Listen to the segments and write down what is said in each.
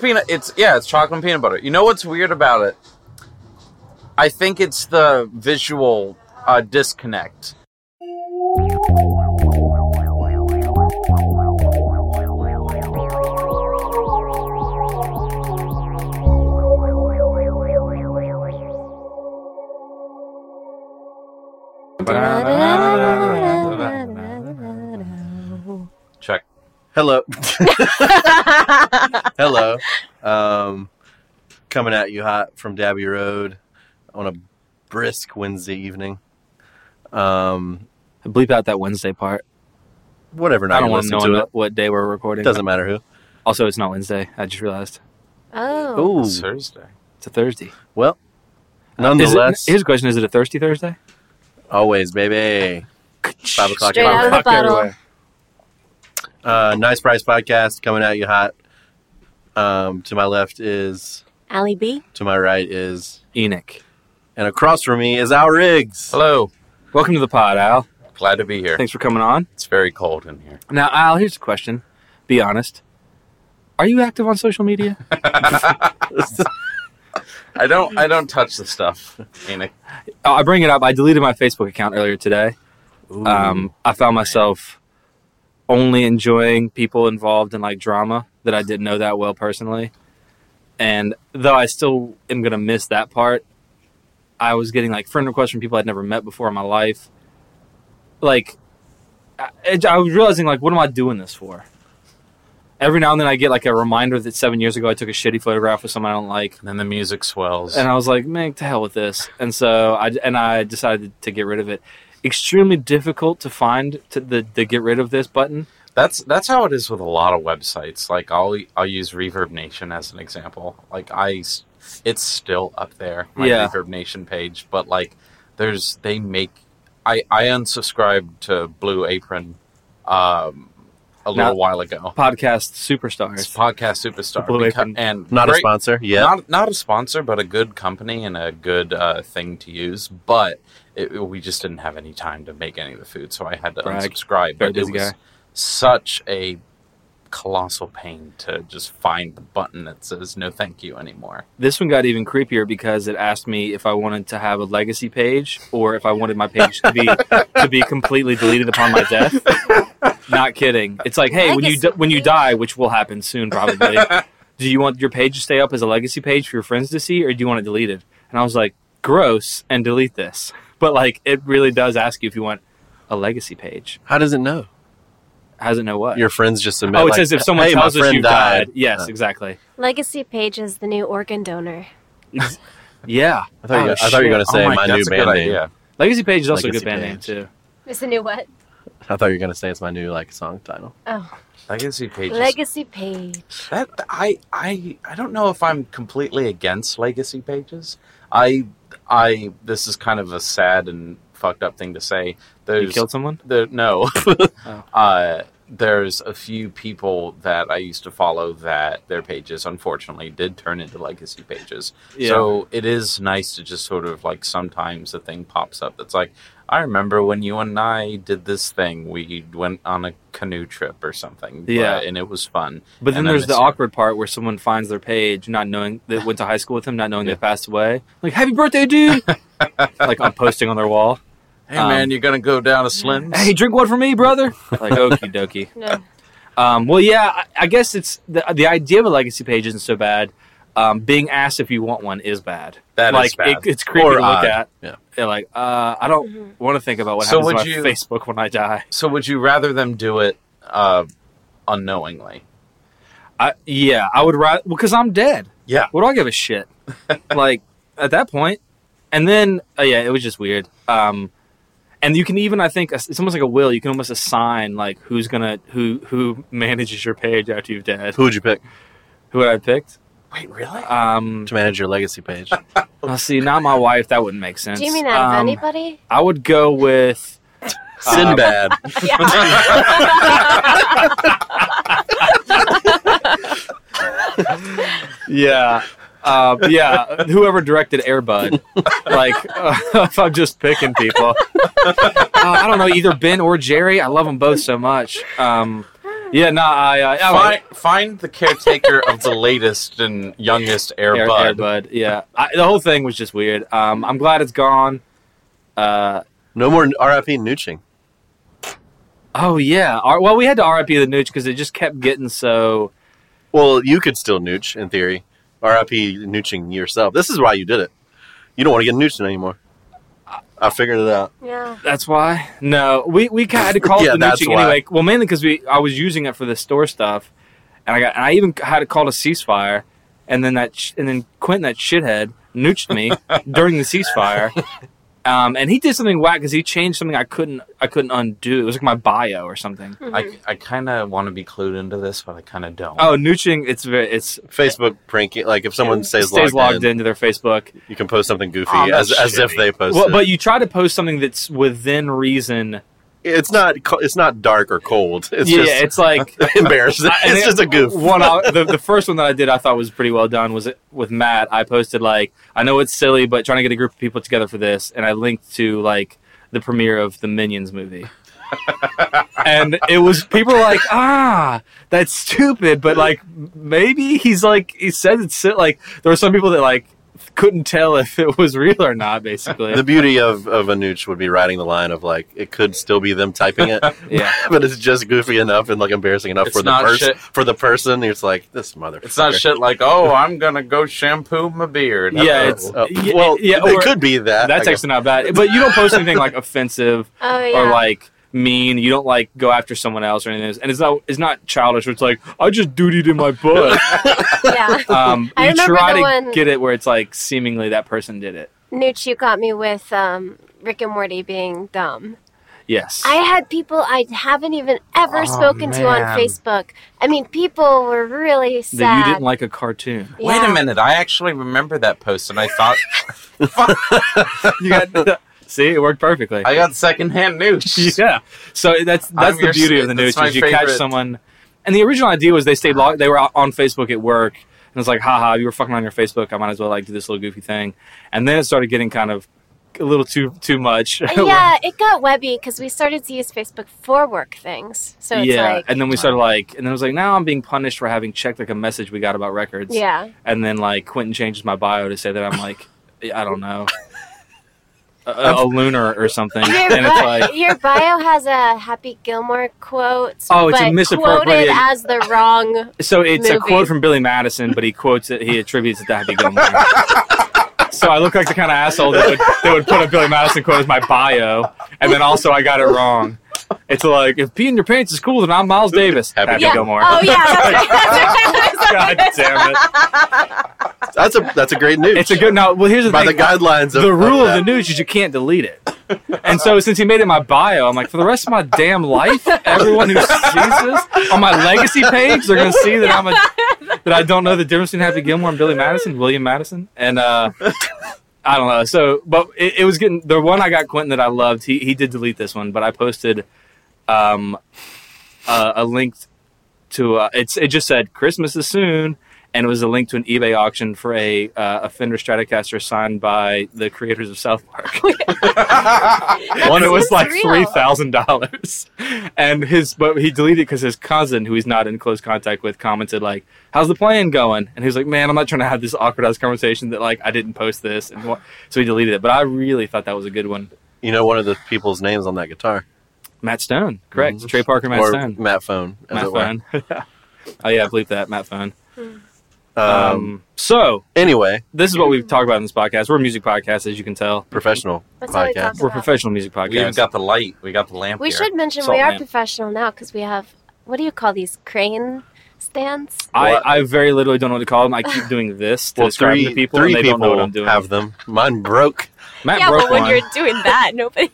peanut. It's yeah, it's chocolate and peanut butter. You know what's weird about it? I think it's the visual uh, disconnect. Hello. Hello. Um, coming at you hot from Dabby Road on a brisk Wednesday evening. Um, Bleep out that Wednesday part. whatever night I don't want to know what, what day we're recording. it. Doesn't matter who. Also, it's not Wednesday. I just realized Oh. Ooh. It's Thursday. it's a Thursday. Well, Is it- nonetheless, here's a question: Is it a thirsty Thursday? always, baby. Five o'clock. Straight out of the bottle. everywhere. Uh, nice Price Podcast coming at you hot. Um, to my left is, Allie B. to my right is, Enoch. and across from me is Al Riggs. Hello. Welcome to the pod, Al. Glad to be here. Thanks for coming on. It's very cold in here. Now, Al, here's a question. Be honest. Are you active on social media? I don't. I don't touch the stuff. Enoch. Oh, I bring it up. I deleted my Facebook account earlier today. Um, I found myself only enjoying people involved in like drama that I didn't know that well personally. And though I still am gonna miss that part, I was getting like friend requests from people I'd never met before in my life. Like, I, I was realizing like, what am I doing this for? Every now and then I get like a reminder that seven years ago I took a shitty photograph with someone I don't like, And then the music swells. and I was like, man, to hell with this. And so I and I decided to get rid of it. Extremely difficult to find to the the get rid of this button. That's that's how it is with a lot of websites. Like I'll I'll use Reverb Nation as an example. Like I, it's still up there, my Yeah. Reverb Nation page. But like, there's they make. I I unsubscribed to Blue Apron, um, a little Now- while ago. Podcast It's superstars. podcast superstar Blue beca- Apron. and Not a sponsor Yeah, Not not a sponsor, but a good company and a good uh, thing to use. But it, we just didn't have any time to make any of the food, so I had to Brag. unsubscribe. Very But it was guy. such a colossal pain to just find the button that says no thank you anymore. This one got even creepier because it asked me if I wanted to have a legacy page or if I wanted my page to be to be completely deleted upon my death. Not kidding. It's like, hey, when you di- when you die, which will happen soon probably. do you want your page to stay up as a legacy page for your friends to see, or do you want it deleted? And I was like, gross, and delete this. But like, it really does ask you if you want a legacy page. How does it know? How does it know what? Your friends just submit. oh, it like, says if someone hey, tells us you died. died. Yes, Uh, exactly. Legacy Page is the new organ donor. Yeah. I thought, you, Oh, I thought you were going to say Oh my, new band name. idea. Legacy Page is also a good band Page. name too. It's the new what? I thought you were going to say it's my new like song title. Oh, Legacy page. Legacy Page. That I I I don't know if I'm completely against legacy pages. I I this is kind of a sad and fucked up thing to say. There's You killed someone? there no. Oh. uh, there's a few people that I used to follow that their pages unfortunately did turn into legacy pages. So it is nice to just sort of like sometimes a thing pops up that's like, I remember when you and I did this thing. We went on a canoe trip or something. Yeah. and it was fun. But then And there's the miss awkward part where someone finds their page, not knowing they went to high school with him, not knowing they passed away. Like, happy birthday, dude! like I'm posting on their wall. Hey Um, man, you're gonna go down to Slim's? Hey, drink one for me, brother. Like, okie dokie. No. Um, well, yeah, I, I guess it's the the idea of a legacy page isn't so bad. Um, being asked if you want one is bad. That is like bad. It, it's creepy Or to look odd. at. Yeah. They're like, uh, I don't Mhm. want to think about what So happens would to you- my Facebook when I die. So would you rather them do it uh, unknowingly? I, yeah, I would rather because I'm dead. Yeah. What do I give a shit? like at that point, and then uh, yeah, it was just weird. Um, and you can even I think it's almost like a will. You can almost assign like who's gonna who who manages your page after you've dead. Who would you pick Who would I picked? Wait, really? Um, to manage your legacy page? let's see, not my wife. That wouldn't make sense. Do you mean out of Um, anybody? I would go with. Sinbad. Yeah. Uh, yeah, whoever directed Airbud, like uh, if I'm just picking people, uh, I don't know either Ben or Jerry. I love them both so much. Um, Yeah, no, I, uh, I Find, find the caretaker of the latest and youngest Air, Air, Bud. Air Bud. Yeah, I, the whole thing was just weird. Um, I'm glad it's gone. Uh, No more R.I.P. Nooching. oh yeah. R- well, we had to RIP the Nooch because it just kept getting so. Well, you could still nooch in theory. R.I.P. Nooching yourself. This is why you did it. You don't want to get nooched anymore. I figured it out. Yeah. That's why. No, we we kinda had to call Yeah, it the that's Nooching why. anyway. Well, mainly because we I was using it for the store stuff, and I got and I even had to call a ceasefire, and then that sh- and then Quentin that shithead nooched me during the ceasefire. Um, and he did something whack because he changed something I couldn't I couldn't undo. It was like my bio or something. I, I kind of want to be clued into this, but I kind of don't. Oh, nooching! It's very it's Facebook pranking. Like if someone stays, stays logged, logged in, into their Facebook. you can post something goofy Oh, as that's as if they posted. Well, but you try to post something that's within reason. It's not it's not dark or cold. It's yeah, just it's like embarrassing. It's just a goof. One, I- the, the first one that I did, I thought was pretty well done. Was it with Matt? I posted like, I know it's silly, but trying to get a group of people together for this, and I linked to like the premiere of the Minions movie. and it was people were like, ah, that's stupid, but like maybe he's like he said it's like there were some people that like couldn't tell if it was real or not. Basically, The beauty of, of a nooch would be writing the line of like it could still be them typing it, yeah. but it's just goofy enough and like embarrassing enough It's for the person. For the person, it's like this motherfucker. It's not shit like, oh, I'm gonna go shampoo my beard. Yeah, Oh. it's- Uh, Yeah, well, yeah, it could be that. That's actually not bad, but you don't post anything like offensive. Oh yeah. or like mean. You don't like go after someone else or anything. And it's not it's not childish. Where it's like I just dutied in my butt. yeah. Um, I you remember try the to one- get it where it's like seemingly that person did it. Nooch, you got me with um, Rick and Morty being dumb. Yes. I had people I haven't even ever Oh, spoken to on. Facebook. I mean, people were really that sad. you didn't like a cartoon. Wait a minute, I actually remember that post, and I thought you got see it worked perfectly. I got secondhand news. yeah. So that's that's I'm the beauty s- of the that's news my is you catch someone. And the original idea was they stayed log- they were on Facebook at work and it's like, haha, you were fucking on your Facebook. I might as well like do this little goofy thing. And then it started getting kind of a little too too much. Uh, yeah, it got webby because we started to use Facebook for work things. So it's yeah, like, and then we started like, and then it was like, now I'm being punished for having checked like a message we got about records. yeah, and then like Quentin changes my bio to say that I'm like, I don't know, a, a lunar or something, your, and it's bi- like, your bio has a Happy Gilmore quote. Oh, it's a but misappropriated- quoted as the wrong. so it's a quote from Billy Madison, but he quotes it, he attributes it to Happy Gilmore. So I look like the kind of asshole that would, that would put a Billy Madison quote as my bio, and then also I got it wrong. It's like if peeing your pants is cool, then I'm Miles Davis. Happy Happy Yeah. Gilmore. Oh yeah, that's right. God damn it! That's a that's a great news. It's a good. No, well, here's the by thing. the guidelines of the rule of that. the news is you can't delete it. And so since he made it my bio, I'm like, for the rest of my damn life, everyone who sees this on my legacy page, they're gonna see that I'm a that I don't know the difference between Happy Gilmore and Billy Madison, William Madison, and uh, I don't know. So, but it, it was getting the one I got Quentin that I loved. He he did delete this one, but I posted um, uh, a link to uh, it's it just said Christmas is soon. And it was a link to an eBay auction for a uh, a Fender Stratocaster signed by the creators of South Park. One, it was like real. three thousand dollars, and his but he deleted it because his cousin, who he's not in close contact with, commented like, "How's the playing going?" And he was like, "Man, I'm not trying to have this awkward ass conversation that like I didn't post this," and what, so he deleted it. But I really thought that was a good one. You know one of the people's names on that guitar. Matt Stone, correct? Mhm. Trey Parker, Matt or Stone, Matt Phone. as Matt it were. Phone. oh yeah, I believe that Matt Phone. Um, Um, so anyway, this is what we've talked about in this podcast. We're a music podcast, as you can tell. professional That's all we podcast. talked We're a professional music podcast. We even got the light. We got the lamp. We here. should mention Salt we are lamp. professional now because we have what do you call these crane stands? I, I very literally don't know what to call them. I keep doing this to Well, describe three, to people, three and they people don't know what I'm doing. have them. Mine broke. Matt yeah, broke but when one. you're doing that, nobody.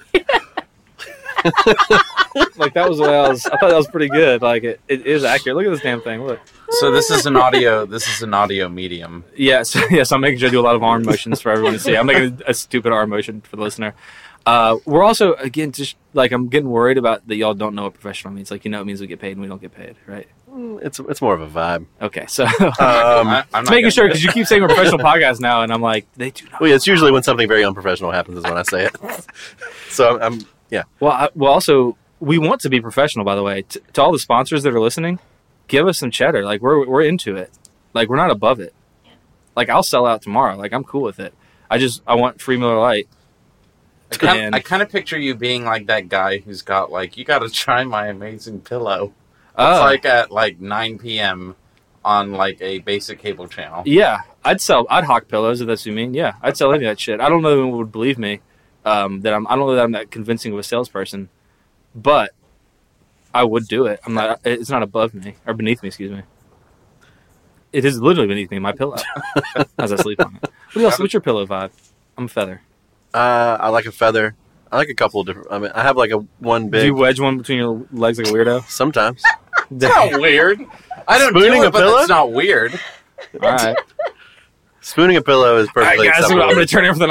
like that was what I was. I thought that was pretty good. Like it, it is accurate. Look at this damn thing. Look. So this is an audio. This is an audio medium. Yes, yes. I'm making sure I do a lot of arm motions for everyone to see. I'm making a, stupid arm motion for the listener. Uh, we're also again just like I'm getting worried about that y'all don't know what professional means. Like you know it means we get paid and we don't get paid, right? Mm, It's it's more of a vibe. Okay, so Um, I, I'm just not making sure because you keep saying professional podcast now, and I'm like they do not. well, yeah, it's usually when something very unprofessional happens is when I say it. so I'm, I'm yeah. Well, I, well, also we want to be professional. By the way, T- to all the sponsors that are listening, give us some cheddar. Like we're we're into it. Like we're not above it. Like I'll sell out tomorrow. Like I'm cool with it. I just I want free Miller Lite. I kind, And- I kind of picture you being like that guy who's got like, you got to try my amazing pillow. It's Oh. like at like 9 p.m. on like a basic cable channel. Yeah, I'd sell. I'd hawk pillows if that's what you mean. Yeah, I'd sell any of that shit. I don't know if anyone would believe me. Um, that I'm. I don't know that I'm that convincing of a salesperson, but I would do it. I'm not. It's not above me or beneath me. Excuse me. It is literally beneath me. My pillow, as I sleep on it. What else? What's your pillow vibe? I'm a feather. Uh, I like a feather. I like a couple of different. I mean, I have like a one big. Do you wedge one between your legs like a weirdo? Sometimes It's not weird. I don't Spooning do a it, but pillow? it's not weird. All right. Spooning a pillow is All right, perfectly guys. I'm acceptable. gonna turn here for the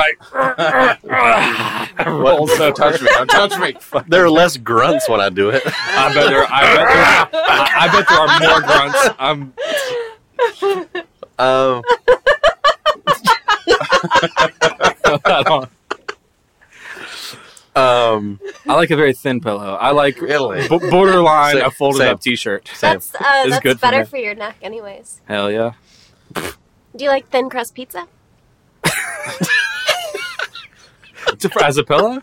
night. Roll so Don't touch me. Don't touch me. There are less grunts when I do it. I bet there. I bet there. I, I bet there are more grunts. I'm. Um, I, don't- um, I like a very thin pillow. I like Really? b- borderline Same- a folded same. up T-shirt. same. That's uh, It's that's good for better me. for your neck, anyways. Hell yeah. Do you like thin crust pizza? To- As a pillow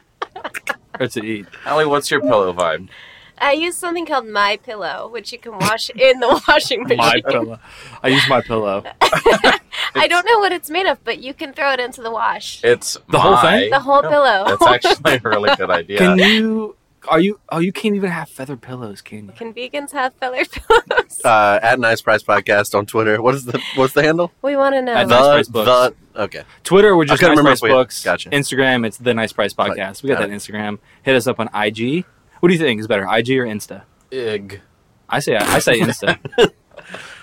or to eat? Ellie, what's your pillow vibe? I use something called My Pillow, which you can wash in the washing machine. My pillow. I use my pillow. I don't know what it's made of, but you can throw it into the wash. It's The whole thing? The whole pillow. That's actually a really good idea. Can you? Are you? Oh, you can't even have feather pillows, can you? Can vegans have feather pillows? uh, at Nice Price Podcast on Twitter. What is the what's the handle? we want to know. At Nice the, Price Books. the okay. Twitter, we're just couldn't Nice remember Price if we- Books. gotcha. Instagram, it's the Nice Price Right. Podcast. We got Got that Instagram. Hit us up on IG. What do you think is better, IG or Insta? Ig. I say I say Insta.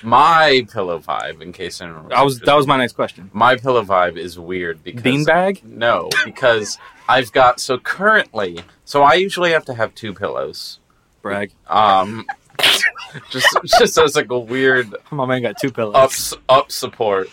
My pillow vibe, in case anyone I was that was my next question. my pillow vibe is weird because Beanbag? No, because I've got so currently. So I usually have to have two pillows. Brag. Um, just just as like a weird My man got two pillows. up up support.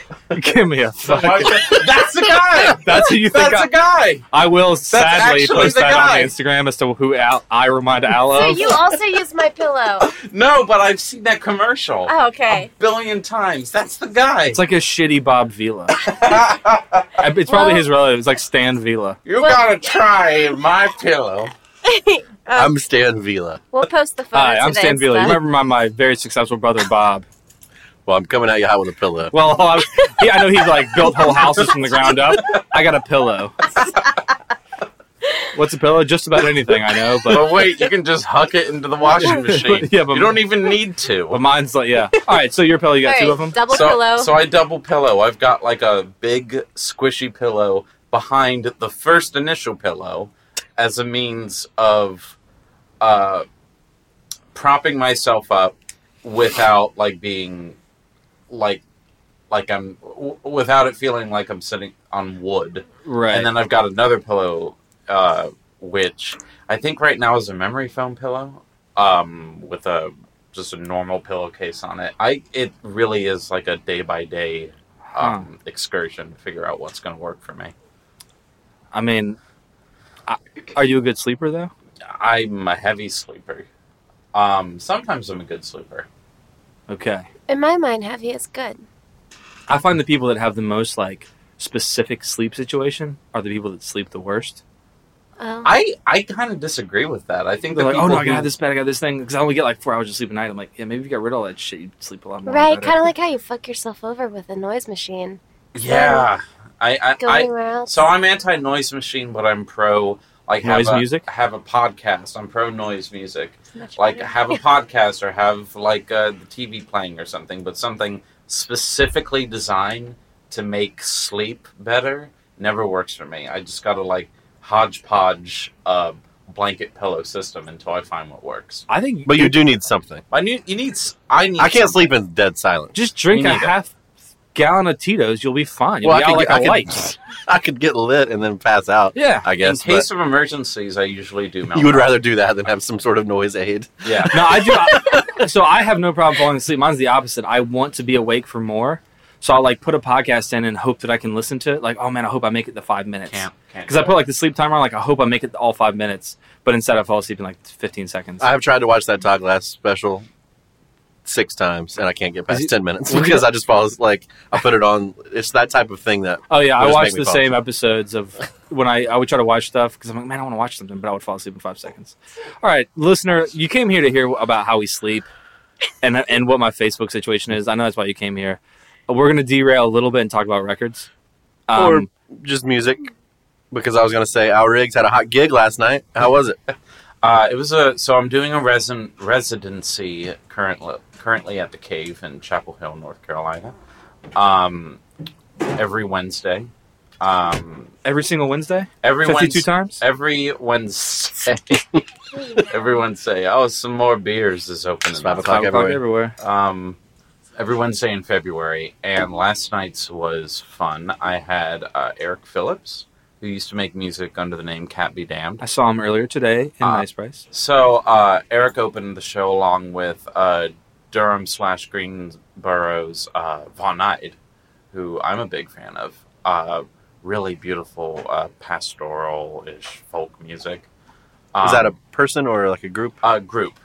Give me a So fucking. my- that's the guy. That's who you think That's I- the guy. I will sadly post that guy. on Instagram as to who Al, I remind Al so you also use My Pillow. No, but I've seen that commercial Oh, okay. a billion times. That's the guy. It's like a shitty Bob Vila. It's probably Well- his relative. It's like Stan Vila. you Well- gotta try my pillow. Oh. I'm Stan Vila. We'll post the photo. Hi, I'm Stan Vila. You remember my, my very successful brother Bob? Well, I'm coming at you hot with a pillow. Well, I, he, I know he's like built whole houses from the ground up. I got a pillow. What's a pillow? Just about anything I know, but But wait, you can just huck it into the washing machine. Yeah, but- you don't even need to. but mine's like yeah. All right, so your pillow, you got All two of them. Double so, pillow. so I double pillow. I've got like a big squishy pillow behind the first initial pillow as a means of uh, propping myself up without like being like like I'm w- without it feeling like I'm sitting on wood. Right. And then I've got another pillow, uh, which I think right now is a memory foam pillow, um, with a just a normal pillowcase on it. I it really is like a day by day um, excursion to figure out what's going to work for me. I mean, I, are you a good sleeper though? I'm a heavy sleeper. Um, sometimes I'm a good sleeper. Okay. In my mind, heavy is good. I find the people that have the most like specific sleep situation are the people that sleep the worst. Oh. I I kind of disagree with that. I think They're that like, oh people no, I who- got this bed, I got this thing, because I only get like four hours of sleep a night. I'm like, yeah, maybe if you got rid of all that shit, you'd sleep a lot more. right, kind of like how you fuck yourself over with a noise machine. yeah. I I, Go I anywhere else. So I'm anti noise machine, but I'm pro like Noise have a, music? Have a podcast. I'm pro noise music. Like better. have a podcast or have like uh, the TV playing or something, but something specifically designed to make sleep better never works for me. I just gotta like hodgepodge uh, blanket pillow system until I find what works. I think, But you do need something. I need you need s- I need I can't something. sleep in dead silence. just drink a neither. half gallon of Tito's, you'll be fine. You'll Well, be I out could like get- I a could- light. I could get lit and then pass out. Yeah. I guess. In case of emergencies, I usually do. but melt you would out. rather do that than have some sort of noise aid. yeah. No, I do. I, so I have no problem falling asleep. Mine's the opposite. I want to be awake for more. So I'll like put a podcast in and hope that I can listen to it. Like, oh man, I hope I make it the five minutes. Can't can't Because I put like the sleep timer on, like I hope I make it all five minutes, but instead I fall asleep in like 15 seconds. I have tried to watch that Todd Glass special six times, and I can't get past Is ten minutes because I just fall like I put it on. It's that type of thing that oh yeah, I just watch the same asleep. episodes of when I I would try to watch stuff because I'm like, man, I want to watch something, but I would fall asleep in five seconds. All right, listener, you came here to hear about how we sleep and and what my Facebook situation is. I know that's why you came here. We're gonna derail a little bit and talk about records. Um, or just music. Because I was going to say, Al Riggs had a hot gig last night. How was it? Uh, it was a so I'm doing a resin, residency currently currently at the Cave in Chapel Hill, North Carolina. Um, every Wednesday. Um, every single Wednesday, every 52 Wednesday. times. Every Wednesday. every Wednesday. Oh, some more beers is open. Five o'clock Five o'clock everywhere. everywhere. um, every Wednesday in February, and last night's was fun. I had uh, Eric Phillips, who used to make music under the name Cat Be Damned. I saw him earlier today in Uh, Nice Price. So uh, Eric opened the show along with uh, Durham slash Greensboro's uh, Von Eyde, who I'm a big fan of. Uh, really beautiful uh, pastoral-ish folk music. Is that a Um, person or like a group? a group?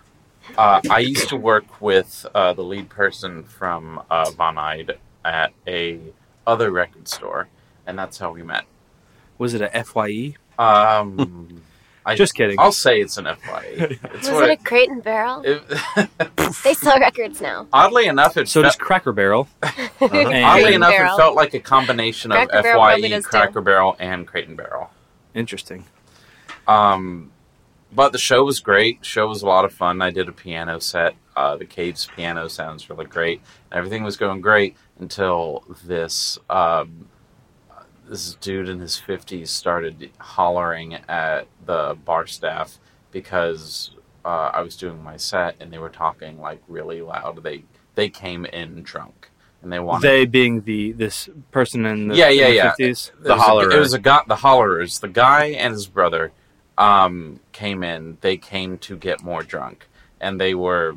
Uh, I used to work with uh, the lead person from uh, Von Eyde at a other record store, and that's how we met. Was it a Fye? Um, I Just kidding. I'll say it's an FYE. It's Was what it a Crate and Barrel? it- They sell records now. oddly enough, it So fe- does Cracker Barrel. Uh-huh. And- oddly enough, Barrel. it felt like a combination of Cracker Barrel probably FYE, does too. Cracker Barrel, and Crate and Barrel. Interesting. Um, but the show was great. Show was a lot of fun. I did a piano set. Uh, the Caves piano sounds really great. Everything was going great until this um, this dude in his fifties started hollering at the bar staff because uh, I was doing my set and they were talking like really loud. They they came in drunk and they wanted They being the this person in the Yeah, yeah, in the yeah. 50s. It was a- hollerer. it was a guy, the hollerers. The guy and his brother um, came in. They came to get more drunk, and they were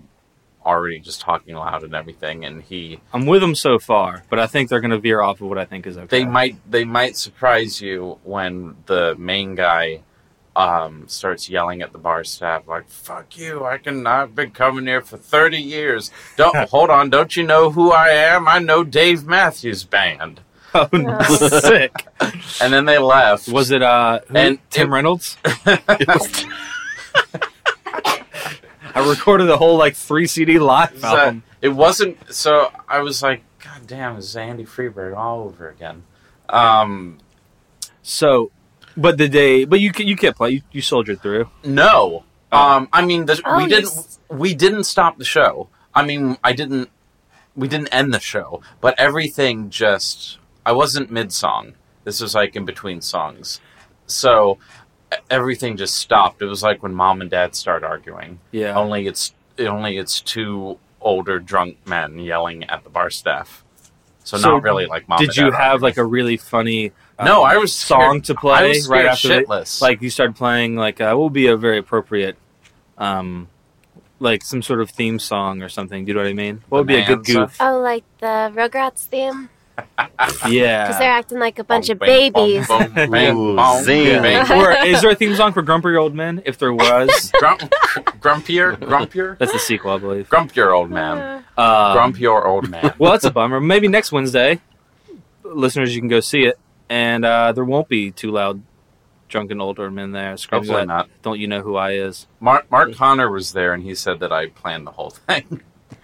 already just talking loud and everything. And he, I'm with them so far, but I think they're going to veer off of what I think is okay. they might, they might surprise you when the main guy um, starts yelling at the bar staff like "fuck you! I can I've been coming here for thirty years. Don't hold on. Don't you know who I am? I know Dave Matthews Band." Oh, sick. And then they left. Was it uh who- And Tim it- Reynolds? I recorded the whole like three CD live Is that- album. it wasn't so i was like god damn it's andy freeberg all over again um So, but the day, but you you kept play. You, you soldiered through. no Oh. um i mean the, Oh, we didn't s- we didn't stop the show i mean i didn't we didn't end the show but everything just i wasn't mid-song this was like in between songs so everything just stopped it was like when mom and dad start arguing Yeah. only it's only it's two older drunk men yelling at the bar staff so, So not really like mom Did and you have arguing. like a really funny uh, no i was song scared- to I play was right scared after the, shitless. like you started playing like uh, what would be a very appropriate um like some sort of theme song or something. Do you know what I mean? What would be a good Bonanza? goof? Oh, like the Rugrats theme? Because they're acting like a bunch Boom, of bang, boom, babies. boom, bang, Ooh, zing. bang. or is there a theme song for Grumpier Old Men? If there was, Grump, grumpier, grumpier, that's the sequel, I believe. grumpier old man, Uh, Uh, grumpier old man. Well, that's a bummer. Maybe next Wednesday, listeners, you can go see it, and uh, there won't be too loud, drunken older men there. Screaming Hopefully that, not. Don't you know who I is? Mark, Mark Connor was there, and he said that I planned the whole thing.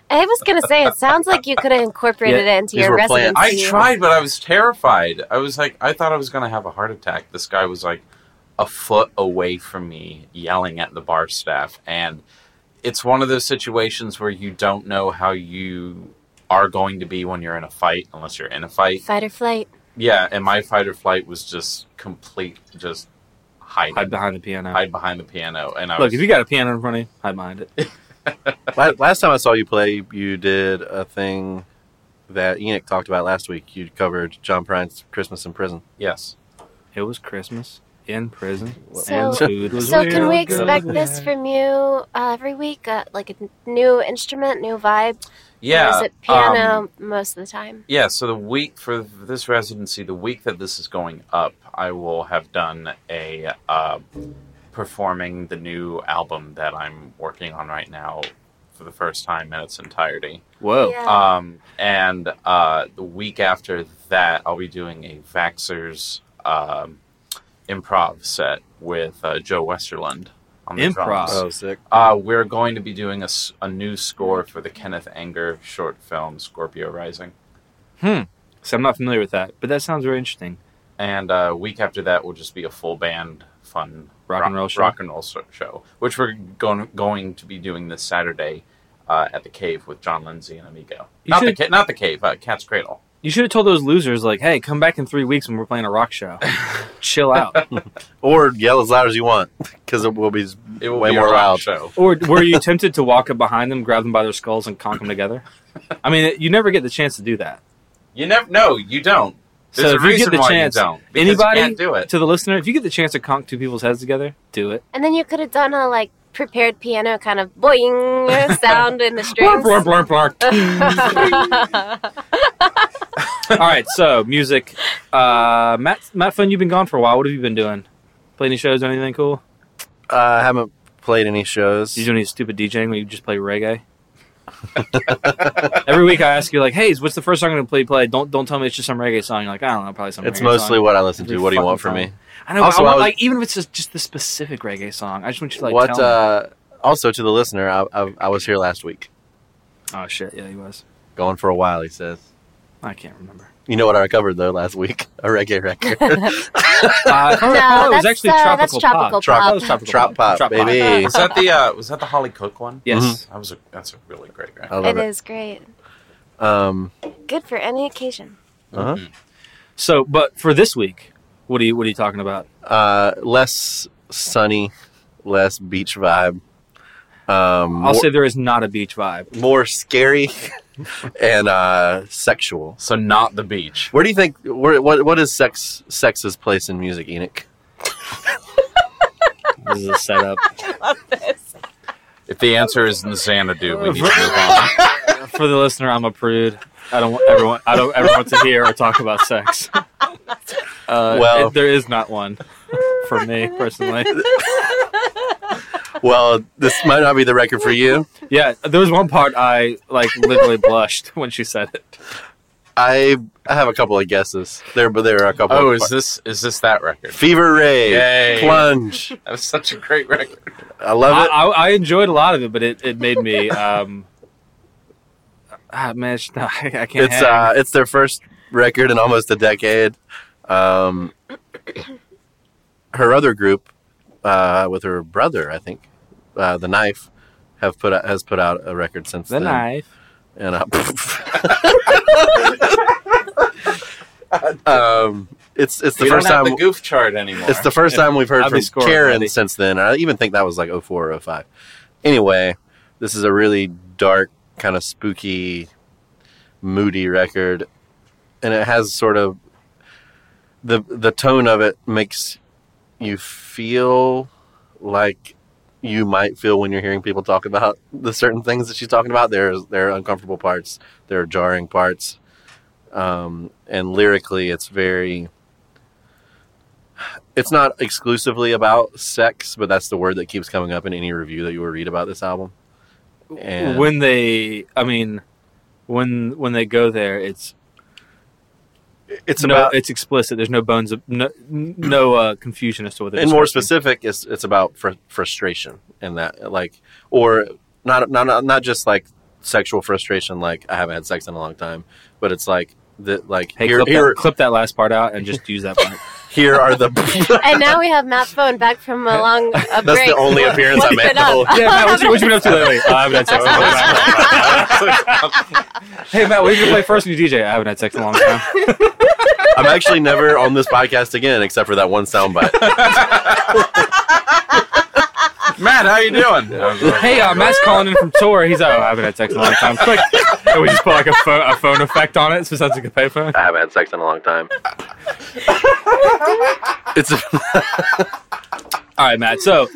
I was going to say, it sounds like you could have incorporated it into your were residency. I tried, but I was terrified. I was like, I thought I was going to have a heart attack. This guy was like a foot away from me, yelling at the bar staff, and it's one of those situations where you don't know how you are going to be when you're in a fight, unless you're in a fight. Fight or flight. Yeah, and my fight or flight was just complete, just hide, Hide behind the piano. hide behind the piano, and I Look, was, if you got a piano in front of you, hide behind it. La- Last time I saw you play, you did a thing that Enoch talked about last week. You covered John Prine's Christmas in Prison. yes, It was Christmas in prison, So- and food was So, can we expect this from you uh, every week? Uh, like a new instrument, new vibe? Yeah. Or is it piano um, most of the time? Yeah, so the week for this residency, the week that this is going up, I will have done a uh, performing the new album that I'm working on right now for the first time in its entirety. Whoa. Yeah. Um, and uh, the week after that, I'll be doing a Vaxxers um, improv set with uh, Joe Westerlund on the Improv? drums. Oh, sick. Uh, we're going to be doing a new score for the Kenneth Anger short film Scorpio Rising. Hmm. So I'm not familiar with that, but that sounds very interesting. And uh, week after that will just be a full band fun Rock and roll show? rock and roll show, which we're going going to be doing this Saturday uh, at the Cave with John Lindsay and Amigo. You not the should- ca- not the Cave, uh, Cat's Cradle. You should have told those losers, like, hey, come back in three weeks when we're playing a rock show. Chill out. Or yell as loud as you want, because it will be It will way be more a rock loud. show. Or were you tempted to walk up behind them, grab them by their skulls, and conk them together? I mean, you never get the chance to do that. You never no, you don't. There's so if you get the chance, you anybody you can't do it. to the listener, if you get the chance to conk two people's heads together, do it. And then you could have done a like prepared piano kind of boing sound in the strings. Blur, blur, blur, blur. All right, so music. Uh, Matt, Matt Fun, you've been gone for a while. What have you been doing? Play any shows or anything cool? Uh, I haven't played any shows. You doing any stupid DJing where you just play reggae? Every week I ask you like, "Hey, what's the first song I'm gonna play?" Play. Don't don't tell me it's just some reggae song. You're like, I don't know, probably some. It's mostly song. what I listen to. What do you want from me? I know. Also, I want, I was- like even if it's just, just the specific reggae song, I just want you to like what? Uh, also, to the listener, I, I, I was here last week, Oh shit! Yeah, he was. going for a while. He says. I can't remember. You know what I covered though last week? A reggae record. Uh, if I recall, No, it was actually uh, tropical, that's tropical pop. Trop- That was tropical Trop pop, Trop baby. was that the uh, was that the Hollie Cook one? Yes. That was a that's a really great record. I It love is it. great. Um, Good for any occasion. uh-huh. Mhm. So, but for this week, what are you what are you talking about? uh, less sunny, less beach vibe. Um, I'll more, say there is not a beach vibe. more scary and uh, sexual. So not the beach. Where do you think? Where, what what is sex sex's place in music, Enoch? This is a setup. If the answer is in Xanadu, we need to move on. For the listener, I'm a prude. I don't want everyone. I don't ever want to hear or talk about sex. Uh, Well- it- there is not one for me personally. Well, this might not be the record for you. Yeah, there was one part I like literally blushed when she said it. I I have a couple of guesses. There, but there are a couple. Oh, of is this is this that record? Fever Ray, Yay. Plunge. That was such a great record. I love I, it. I, I enjoyed a lot of it, but it, it made me. Um, ah, man, it's- no, I, I can't. it's hang. uh, it's their first record in almost a decade. Um, her other group, uh, with her brother, I think, uh, the Knife, have put has put out a record since then. the then. knife. And uh, um, it's it's the we first don't have time the goof chart anymore. It's the first time we've heard I'll from scoring Karen ready. since then. I even think that was like 04 or 05. Anyway, this is a really dark, kind of spooky, moody record. And it has sort of the the tone of it makes you feel like you might feel when you're hearing people talk about the certain things that she's talking about. There's there are uncomfortable parts, there are jarring parts. Um, and lyrically it's very it's not exclusively about sex, but that's the word that keeps coming up in any review that you will read about this album. And when they, I mean, when when they go there, it's it's no, about, it's explicit. There's no bones, of, no, no uh, confusion as to what and more specific, it's it's about fr- frustration and that like, or not not not just like sexual frustration, like I haven't had sex in a long time, but it's like the like Hey, here clip, here that, clip that last part out and just use that part. here are the And now we have Matt's phone back from a long a That's break. the only appearance I what's made been the whole- up? yeah, Matt, what you, what you been up to lately? Uh, I haven't had sex in a long time. hey, Matt, what did you play first when you DJ? I haven't had sex in a long time. I'm actually never on this podcast again except for that one soundbite. Matt, how you doing? hey, uh, Matt's calling in from tour. He's like, oh, I haven't had sex in a long time. Quick. And we just put like a phone, a phone effect on it so it sounds like a payphone. I haven't had sex in a long time. it's All right, Matt. So,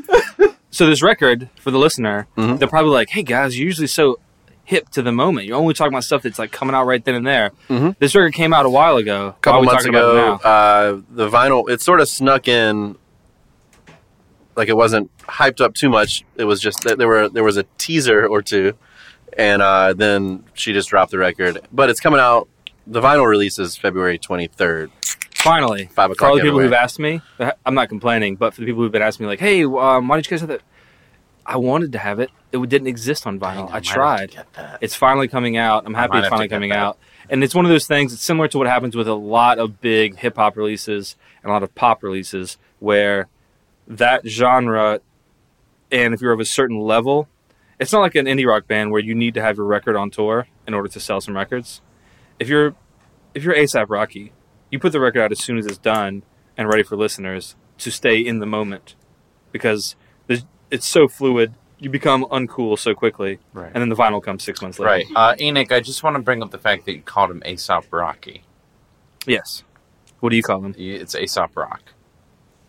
so this record for the listener, Mhm. they're probably like, "Hey guys, you're usually so hip to the moment. You're only talking about stuff that's like coming out right then and there. Mhm. This record came out a while ago. A couple Why are we months talking about it ago, now? uh, the vinyl it sort of snuck in. Like it wasn't hyped up too much. It was just that there were there was a teaser or two, and uh, then she just dropped the record. But it's coming out. The vinyl release is February twenty third. Finally, Five for o'clock all the people giveaway. who've asked me, I'm not complaining, but for the people who've been asking me, like, "Hey, um, why did you guys have that?" I wanted to have it. It didn't exist on vinyl. I, might have to tried. It's finally coming out. I'm happy it's finally coming that. out. And it's one of those things. It's similar to what happens with a lot of big hip hop releases and a lot of pop releases, where that genre, and if you're of a certain level, it's not like an indie rock band where you need to have your record on tour in order to sell some records. If you're if you're ASAP Rocky, you put the record out as soon as it's done and ready for listeners to stay in the moment because it's so fluid. You become uncool so quickly, Right. and then the vinyl comes six months later. Right. Uh, Enoch, I just want to bring up the fact that you called him Aesop Rocky. Yes. What do you call him? It's Aesop Rock.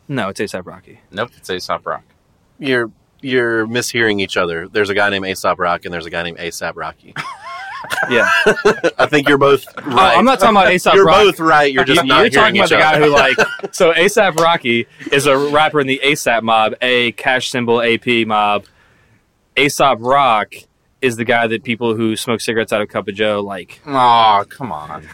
No, it's ASAP Rocky. Nope, it's Aesop Rock. You're you're mishearing each other. There's a guy named Aesop Rock and there's a guy named ASAP Rocky. Yeah. I think you're both right. Oh, I'm not talking about ASAP You're Rocky. both right. You're just You- not You're talking about each the other. guy who like. So ASAP Rocky is a rapper in the ASAP mob, A cash symbol AP mob. Aesop Rock is the guy that people who smoke cigarettes out of Cup of Joe like. Oh, come on.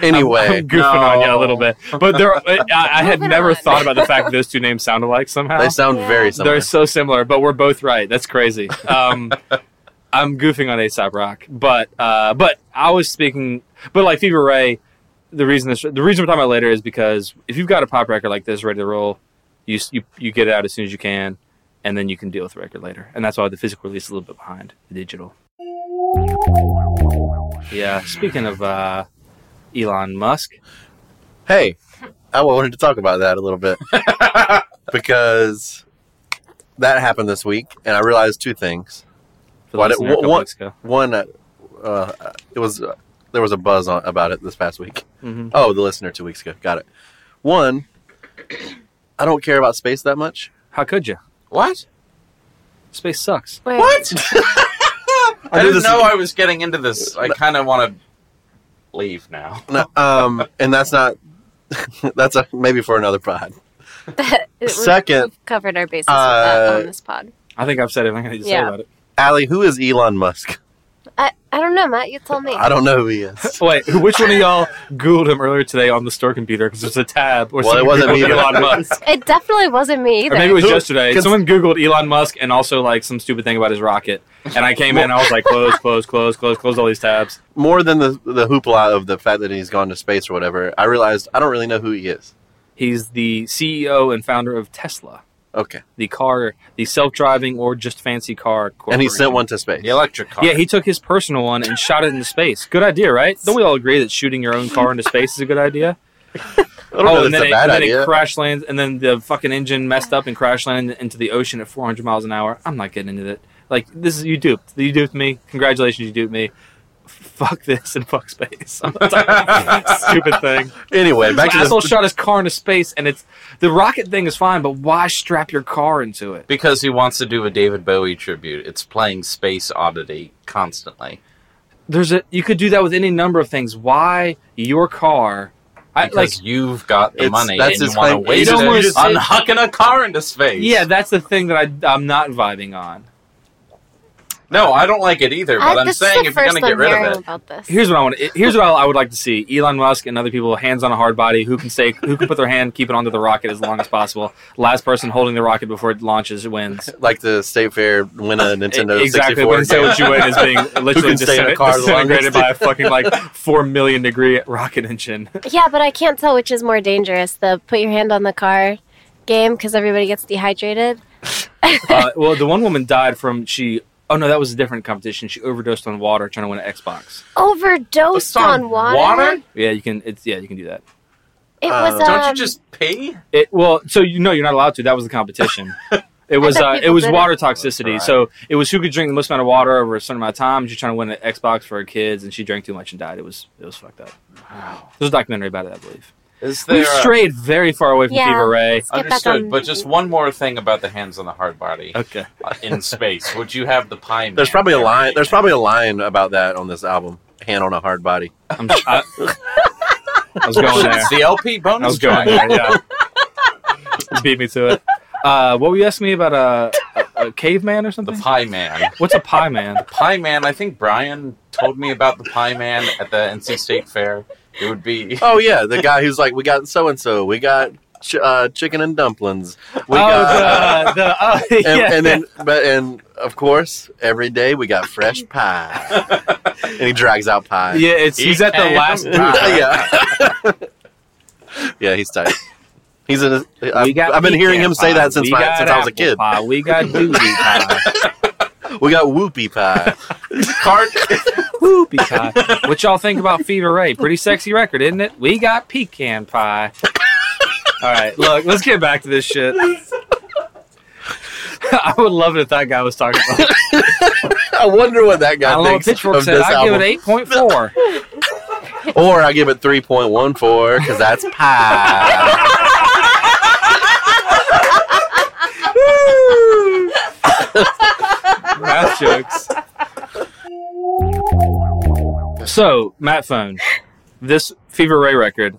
Anyway, I'm goofing on you a little bit, but there. I, I had never on. thought about the fact that those two names sound alike somehow. they sound Yeah. very similar. They're so similar, but we're both right. That's crazy. Um, I'm goofing on ASAP Rock, but uh, but I was speaking, but like Fever Ray, the reason this, the reason we're talking about later is because if you've got a pop record like this ready to roll, you you you get it out as soon as you can, and then you can deal with the record later, and that's why the physical release is a little bit behind the digital. Yeah, speaking of uh, Elon Musk, Hey, I wanted to talk about that a little bit because that happened this week, and I realized two things. for the What- listener a weeks ago. One, uh, uh, it was uh, there was a buzz on, about it this past week. Mhm. Oh, the listener two weeks ago. Got it. One, I don't care about space that much. How could you? What? Space sucks. Wait, What? I knew didn't know I was getting into this. I kind of want to leave now. No, um, and that's not. that's a maybe for another pod. We've- Second, we've covered our bases uh, on this pod. I think I've said everything I need to say about it. Allie, who is Elon Musk? I, I don't know, Matt. You tell me. I don't know who he is. Wait, which one of y'all Googled him earlier today on the store computer? Because there's a tab. Or Well, it wasn't me, Elon Musk. It definitely wasn't me either. Or maybe it was Who- yesterday. Someone Googled Elon Musk and also like some stupid thing about his rocket. And I came in and I was like, close, close, close, close, close all these tabs. More than the the hoopla of the fact that he's gone to space or whatever, I realized I don't really know who he is. He's the CEO and founder of Tesla, Okay, the car, the self-driving or just fancy car. and he sent one to space. The electric car. Yeah, he took his personal one and shot it into space. Good idea, right? Don't we all agree that shooting your own car into space is a good idea? I don't oh, if and then, a it, bad and then idea. it crash lands, and then the fucking engine messed up and crash landed into the ocean at 400 miles an hour. I'm not getting into it. Like this is you duped. You duped me. Congratulations, you duped me. Fuck this and fuck space. I'm not talking stupid thing. anyway, back This to the, shot his car into space, and it's the rocket thing is fine, but why strap your car into it? Because he wants to do a David Bowie tribute. It's playing Space Oddity constantly. There's a you could do that with any number of things. Why your car? I like Because you've got the It's- money that's and his you want to claim. waste It it almost- on hucking a car into space. yeah, that's the thing that I I'm not vibing on. No, I don't like it either, but I'm saying if you're going to get rid of it. about this. Here's what I want. Here's what I would like to see: Elon Musk and other people, hands on a hard body, who can stay, who can put their hand, keep it onto the rocket as long as possible. Last person holding the rocket before it launches wins. like the state fair win a Nintendo exactly. 64 say what you win is being literally can stay in a car disintegrated by a fucking like four million degree rocket engine. Yeah, but I can't tell which is more dangerous: the put your hand on the car game because everybody gets dehydrated. Uh, well, the one woman died from she. Oh no, that was a different competition. She overdosed on water trying to win an Xbox. Overdosed on on water. water? Yeah, you can. It's yeah, you can do that. It Uh, was. Um, Don't you just pay? It well, so you know you're not allowed to. That was the competition. It was uh, it was did it. water toxicity. right. So it was who could drink the most amount of water over a certain amount of time. She's trying to win an Xbox for her kids, and she drank too much and died. It was it was fucked up. Wow. There's a documentary about it, I believe. Is there We've strayed very far away from Yeah. Fever Ray. Get back understood? on- But just one more thing about the hands on the hard body Okay. uh, in space. Would you have the pie? Man There's probably a line. variation? There's probably a line about that on this album. Hand on a hard body. I'm, I, I was going there. It's the LP bonus I was going track. there. Yeah. Beat me to it. Uh, what were you asking me about a, a, a caveman or something? The something? Pie Man. What's a pie man? Pie Man. I think Brian told me about the Pie Man at the NC State Fair. It would be Oh yeah, the guy who's like, we got so and so, we got ch- uh, chicken and dumplings, we oh, got, the, the oh, and, yeah. and then but and of course every day we got fresh pie, and he drags out pie. yeah, it's he's at the last pie. yeah, yeah, he's tight. He's in. A, We I've, got I've been hearing him pecan say that since We my, since I was a kid. Pie. We got doobie pie. We got whoopie pie. card. Whoopie pie. What y'all think about Fever Ray? Pretty sexy record, isn't it? We got pecan pie. All right, look, let's get back to this shit. I would love it if that guy was talking about. I wonder what that I guy what thinks Pitchfork of said. I give it eight point four. Or I give it three point one four because that's pie. Math jokes. So, Matt Phone, this Fever Ray record.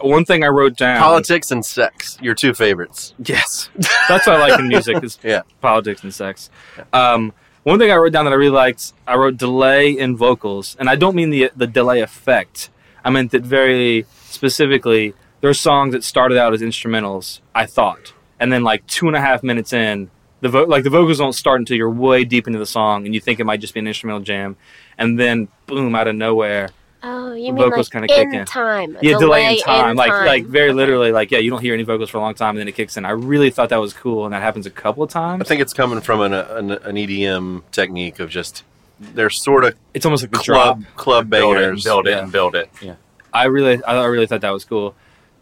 One thing I wrote down. Politics and sex, your two favorites. Yes, that's what I like in music is Yeah. politics and sex. Um, one thing I wrote down that I really liked, I wrote delay in vocals, and I don't mean the the delay effect. I meant that very specifically. There are songs that started out as instrumentals. I thought, and then like two and a half minutes in, the vo- like the vocals don't start until you're way deep into the song, and you think it might just be an instrumental jam, and then boom, out of nowhere, Oh, you The mean vocals like kinda kick in in. time? a yeah, delay in time, in like time. like very Okay. literally, like yeah, you don't hear any vocals for a long time, and then it kicks in. I really thought that was cool, and that happens a couple of times. I think it's coming from an, an, an EDM technique of just they're sort of It's almost like a drop. club club Build it, and build it, Yeah. and build it. Yeah. I really, I really thought that was cool,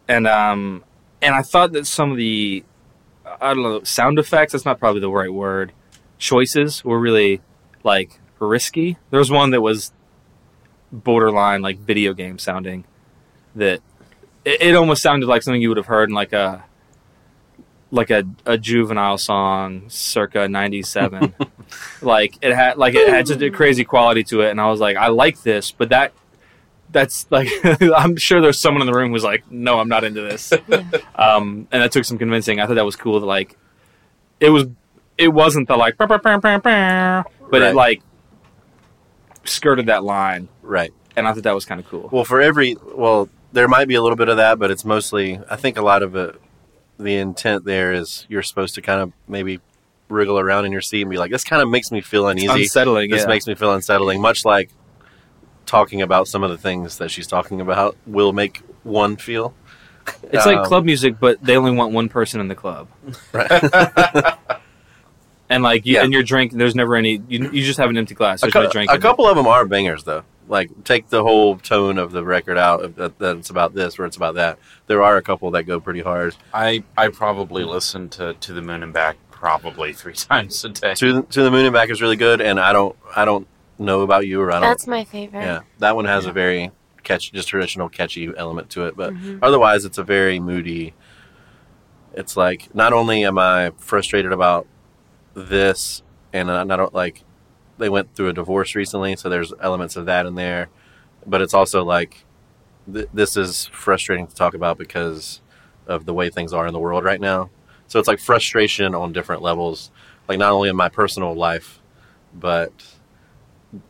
and um, and I thought that some of the, I don't know, sound effects. That's not probably the right word. Choices were really like risky. There was one that was borderline like video game sounding. That it, it almost sounded like something you would have heard in like a like a, a juvenile song circa 97 like it had like it had such a crazy quality to it and i was like i like this but that that's like i'm sure there's someone in the room who's like no i'm not into this um and that took some convincing i thought that was cool that like it was it wasn't the like "Bah, bah, bah, bah, bah," but Right. it like skirted that line Right. and i thought that was kind of cool Well, for every well, there might be a little bit of that, but it's mostly I think a lot of it. The intent there is you're supposed to kind of maybe wriggle around in your seat and be like, "This kind of makes me feel uneasy. unsettling this yeah. makes me feel unsettling." Much like talking about some of the things that she's talking about will make one feel. it's like um, club music but they only want one person in the club Right. and like you, Yeah. and your drink there's never any you, you just have an empty glass a, there's cou- no drink a in it. couple of them are bangers though. Like take the whole tone of the record out of that, that it's about this or it's about that. There are a couple that go pretty hard. I I probably listen to To the Moon and Back probably three times a day. To the, to the moon and back is really good, and I don't I don't know about you or I don't. That's my favorite. yeah, that one has Yeah. a very catchy, just traditional catchy element to it, but Mhm. otherwise it's a very moody. It's like not only am I frustrated about this, and I don't like they went through a divorce recently, so there's elements of that in there, but it's also like th- this is frustrating to talk about because of the way things are in the world right now. So it's like frustration on different levels, like not only in my personal life, but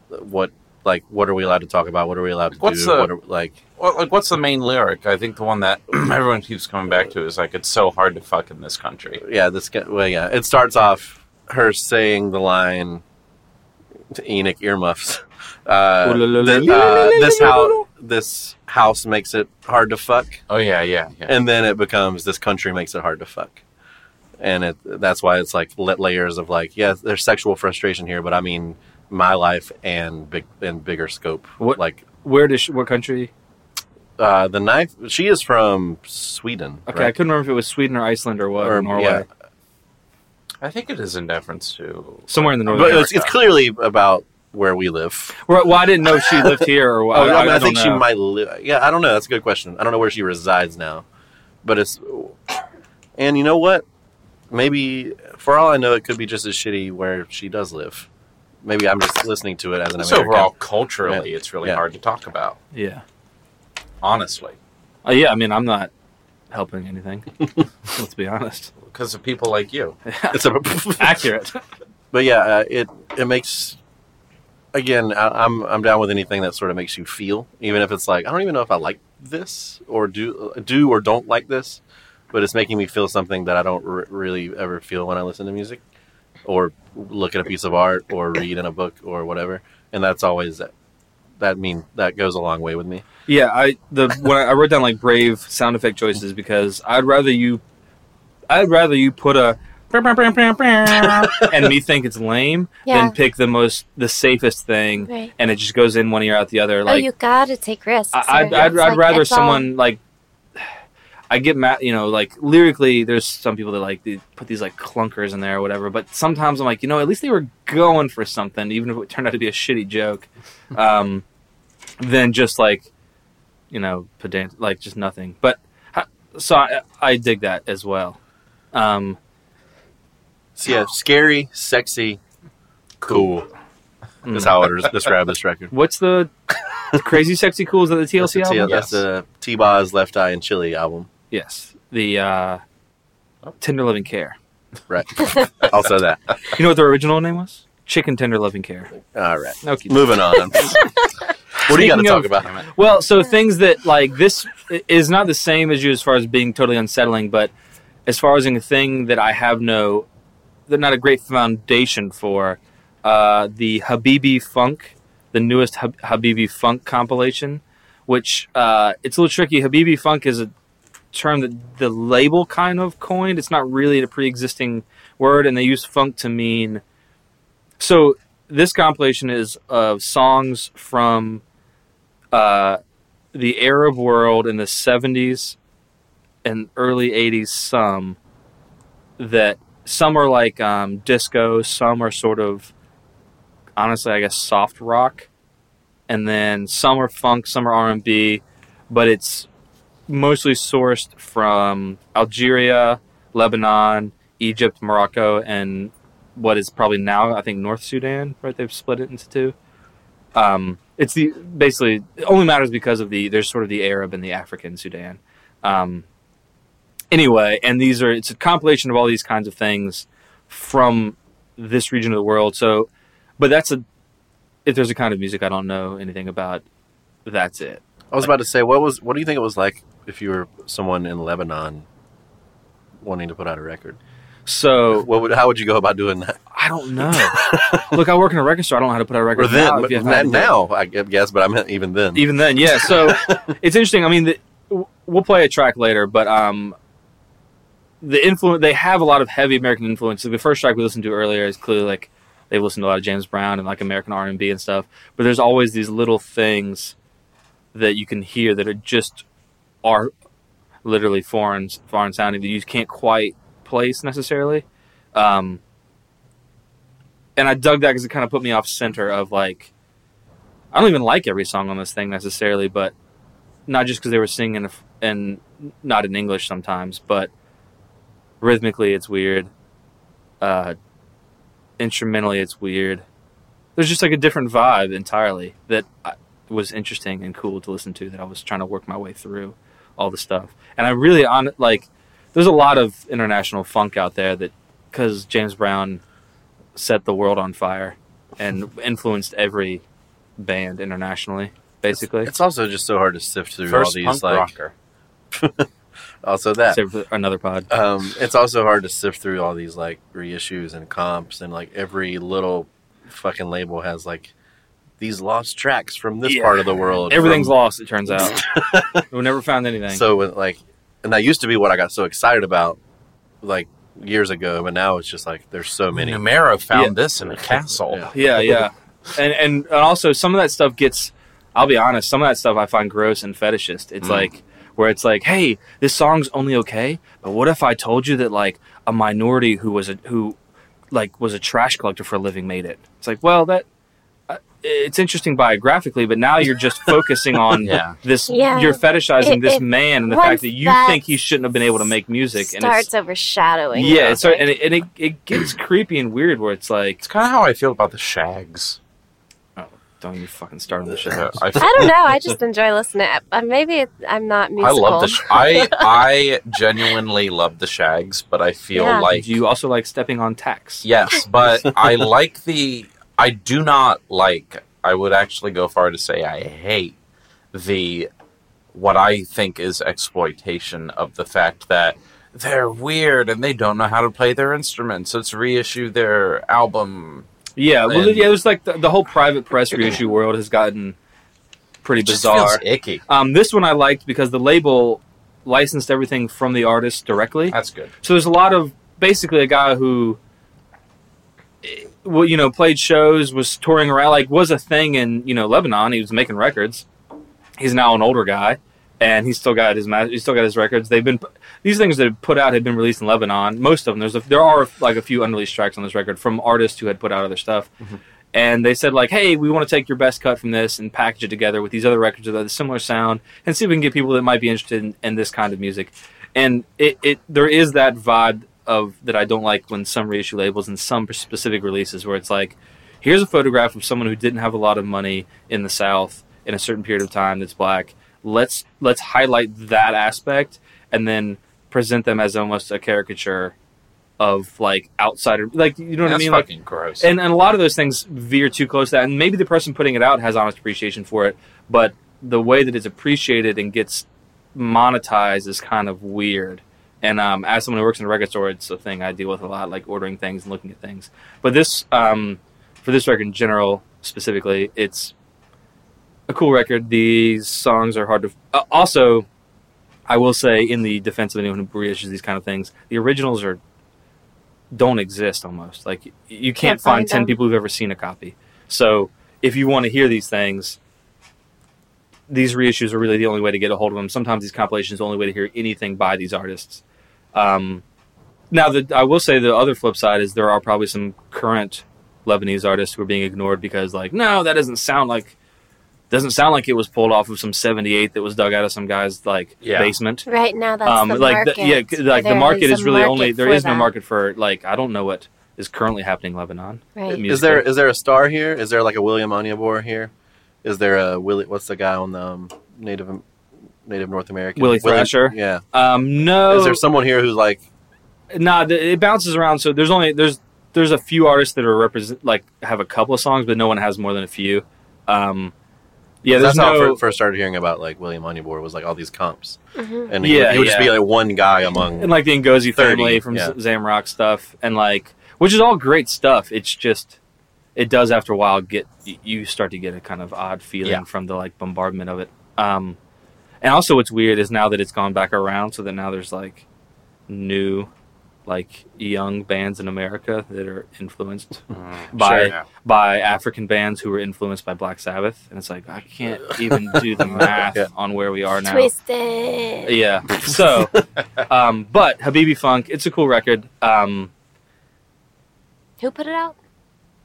what like what are we allowed to talk about? What are we allowed to What's do? the- what are, like Well, like, what's the main lyric? I think the one that everyone keeps coming back to is like, "It's so hard to fuck in this country." yeah, this well, yeah, it starts off her saying the line to Enoch earmuffs. Uh, that, uh, this house, this house makes it hard to fuck, Oh yeah, yeah, yeah. and then it becomes this country makes it hard to fuck, and it that's why it's like lit layers of like, yeah, there's sexual frustration here, but I mean my life and big and bigger scope. What- like where does she, what country uh, the knife? She is from Sweden. okay i couldn't remember if it was sweden or iceland or what or, Or- norway yeah. I think it is in deference to somewhere in the north. but it's, it's clearly about where we live. Well, well, I didn't know if she lived here or what. Oh, I, mean, I, don't think she might live. Yeah, I don't know. That's a good question. I don't know where she resides now, but it's. And you know what? Maybe for all I know, it could be just as shitty where she does live. Maybe I'm just listening to it as an Just American. overall, culturally, it's really Yeah. hard to talk about. Yeah. Honestly, Uh, yeah, I mean, I'm not helping anything. Let's be honest. Because of people like you. It's a, Accurate. but yeah, uh, it it makes. Again, I, I'm I'm down with anything that sort of makes you feel, even if it's like I don't even know if I like this or do do or don't like this, but it's making me feel something that I don't r- really ever feel when I listen to music, or look at a piece of art, or read in a book, or whatever. And that's always that. That mean that goes a long way with me. Yeah, I the when I, I wrote down like brave sound effect choices because I'd rather you, I'd rather you put a and me think it's lame Yeah. than pick the most the safest thing Right. and it just goes in one ear out the other. oh, you gotta take risks. I, I'd, I'd, I'd like- rather it's all- someone like I get mad, you know, like lyrically, there's some people that like they put these like clunkers in there or whatever. But sometimes I'm like, you know, at least they were going for something, even if it turned out to be a shitty joke, um, than just like, you know, pedant, like just nothing. But so I, I dig that as well. Um, So yeah, scary, sexy, cool. That's how I would describe this record. what's the crazy sexy cool? Is that the TLC that's the, album? T- that's the T-Boz Left Eye and Chili album. Yes, the uh, Tender Loving Care. Right. also that. You know what their original name was? Chicken Tender Loving Care. All right. Okay. Moving on. what do you got to talk about? Well, so things that like this is not the same as you as far as being totally unsettling, but as far as a thing that I have no, they're not a great foundation for. Uh, the Habibi Funk, the newest Hab- Habibi Funk compilation, which uh, it's a little tricky. Habibi Funk is a term that the label kind of coined. It's not really a pre-existing word, and they use funk to mean. So this compilation is of songs from uh, the Arab world in the 70s and early 80s some that some are like um, disco some are sort of honestly i guess soft rock and then some are funk some are r&b but it's mostly sourced from algeria lebanon egypt morocco and what is probably now i think north sudan right they've split it into two um, it's the basically it only matters because of the there's sort of the Arab and the African Sudan. Um, anyway, and these are it's a compilation of all these kinds of things from this region of the world. So, but that's a if there's a kind of music I don't know anything about, that's it. I was about to say, what was? What do you think it was like if you were someone in Lebanon wanting to put out a record? So What would? How would you go about doing that? I don't know. Look, I work in a record store. I don't know how to put out a record Or then, now. if you haven't had now, it. now, I guess, but I meant even then. even then yeah so it's interesting i mean the, we'll play a track later but um the influence they have a lot of heavy american influence. Like the first track we listened to earlier is clearly like they've listened to a lot of james brown and like american r&b and stuff. But there's always these little things that you can hear that are just are literally foreign foreign sounding that you can't quite place necessarily. Um and i dug that because it kind of put me off center of like I don't even like every song on this thing necessarily, but not just because they were singing and not in English sometimes, but rhythmically it's weird. Uh, instrumentally it's weird. There's just like a different vibe entirely that I, was interesting and cool to listen to. That I was trying to work my way through all the stuff, and I really on like. There's a lot of international funk out there that because James Brown set the world on fire and influenced every band internationally, basically. It's also just so hard to sift through all these punk like. rocker. Also that. Save for another pod. Um, it's also hard to sift through all these like reissues and comps and like every little fucking label has like these lost tracks from this Yeah. part of the world. Everything's from- lost, it turns out. we never found anything. So like, and that used to be what I got so excited about, like years ago. But now it's just like there's so many. Numero found Yeah. this in a castle. Yeah. yeah, yeah. And, and and also some of that stuff gets I'll be honest, some of that stuff I find gross and fetishist. It's Mm. like where it's like, "Hey, this song's only okay, but what if I told you that like a minority who was a who like was a trash collector for a living made it?" It's like, "Well, that I, it's interesting biographically, but now you're just focusing on Yeah. this. Yeah. You're fetishizing It- this it- man and the fact that you that think he shouldn't have been able to make music. And starts it's, overshadowing. yeah, the it's and, it, and it, it gets creepy and weird where it's like, It's kind of how I feel about the Shags. Don't you fucking start on the show. I, I don't know. I just enjoy listening. Uh, maybe it, I'm not musical. I love the. Sh- I I genuinely love the Shags, but I feel Yeah. like Do you also like stepping on tacks? Yes, but I like the. I do not like. I would actually go far to say I hate the what I think is exploitation of the fact that they're weird and they don't know how to play their instruments. Let's reissue their album. Yeah, well, And- yeah. There's like the, the whole private press reissue world has gotten pretty bizarre. icky. Um, this one I liked because the label licensed everything from the artist directly. That's good. So there's a lot of basically a guy who, eh, well, you know, played shows, was touring around, like was a thing in you know Lebanon. He was making records. He's now an older guy, and he's still got his he's still got his records. They've been these things that put out had been released in Lebanon. Most of them. There's a, there are like a few unreleased tracks on this record from artists who had put out other stuff. Mm-hmm. And they said like, hey, we want to take your best cut from this and package it together with these other records with a similar sound, and see if we can get people that might be interested in, in this kind of music. And it, it there is that vibe of that I don't like when some reissue labels and some specific releases where it's like, here's a photograph of someone who didn't have a lot of money in the South in a certain period of time that's black. Let's let's highlight that aspect and then present them as almost a caricature of like outsider, like you know what That's I mean, like gross. and, and a lot of those things veer too close to that. And maybe the person putting it out has honest appreciation for it, but the way that it's appreciated and gets monetized is kind of weird. And um, as someone who works in a record store, it's a thing I deal with a lot, like ordering things and looking at things. But this, um, for this record in general, specifically, it's a cool record. These songs are hard to. Uh, also, I will say, in the defense of anyone who reissues these kind of things, the originals are don't exist almost. Like you can't, Can't find find ten people who've ever seen a copy. So if you want to hear these things, these reissues are really the only way to get a hold of them. Sometimes these compilations are the only way to hear anything by these artists. Um, now, the, I will say the other flip side is there are probably some current Lebanese artists who are being ignored because, like, no, that doesn't sound like doesn't sound like it was pulled off of some '78 that was dug out of some guy's like Yeah. basement. Right now, that's Um, the like market. the, yeah, like the market is is really market only there is for is no market for like I don't know what is currently happening in Lebanon. Right. Is there is there a star here? Is there like a William Onyeabor here? Is there a Willie? What's the guy on the um, Native Native North American? Willie William- Thrasher? Yeah. Um, no, Is there someone here who's like nah, it bounces around. So there's only there's there's a few artists that are represent like have a couple of songs, but no one has more than a few. Um, yeah, there's that's how I first started hearing about like William Onyeabor was like all these comps, Mhm. and he, Yeah, would, he would just be like one guy among. and like the Ngozi 30, family from yeah. Zamrock stuff, and like which is all great stuff. It's just it does after a while get you start to get a kind of odd feeling Yeah. from the like bombardment of it. Um, and also what's weird is now that it's gone back around, so that now there's like new like young bands in America that are influenced by Sure, yeah. by African bands who were influenced by Black Sabbath, and it's like I can't even do the math Yeah. on where we are now. Twisted. Yeah. So, um, but Habibi Funk, it's a cool record. Um, Who put it out?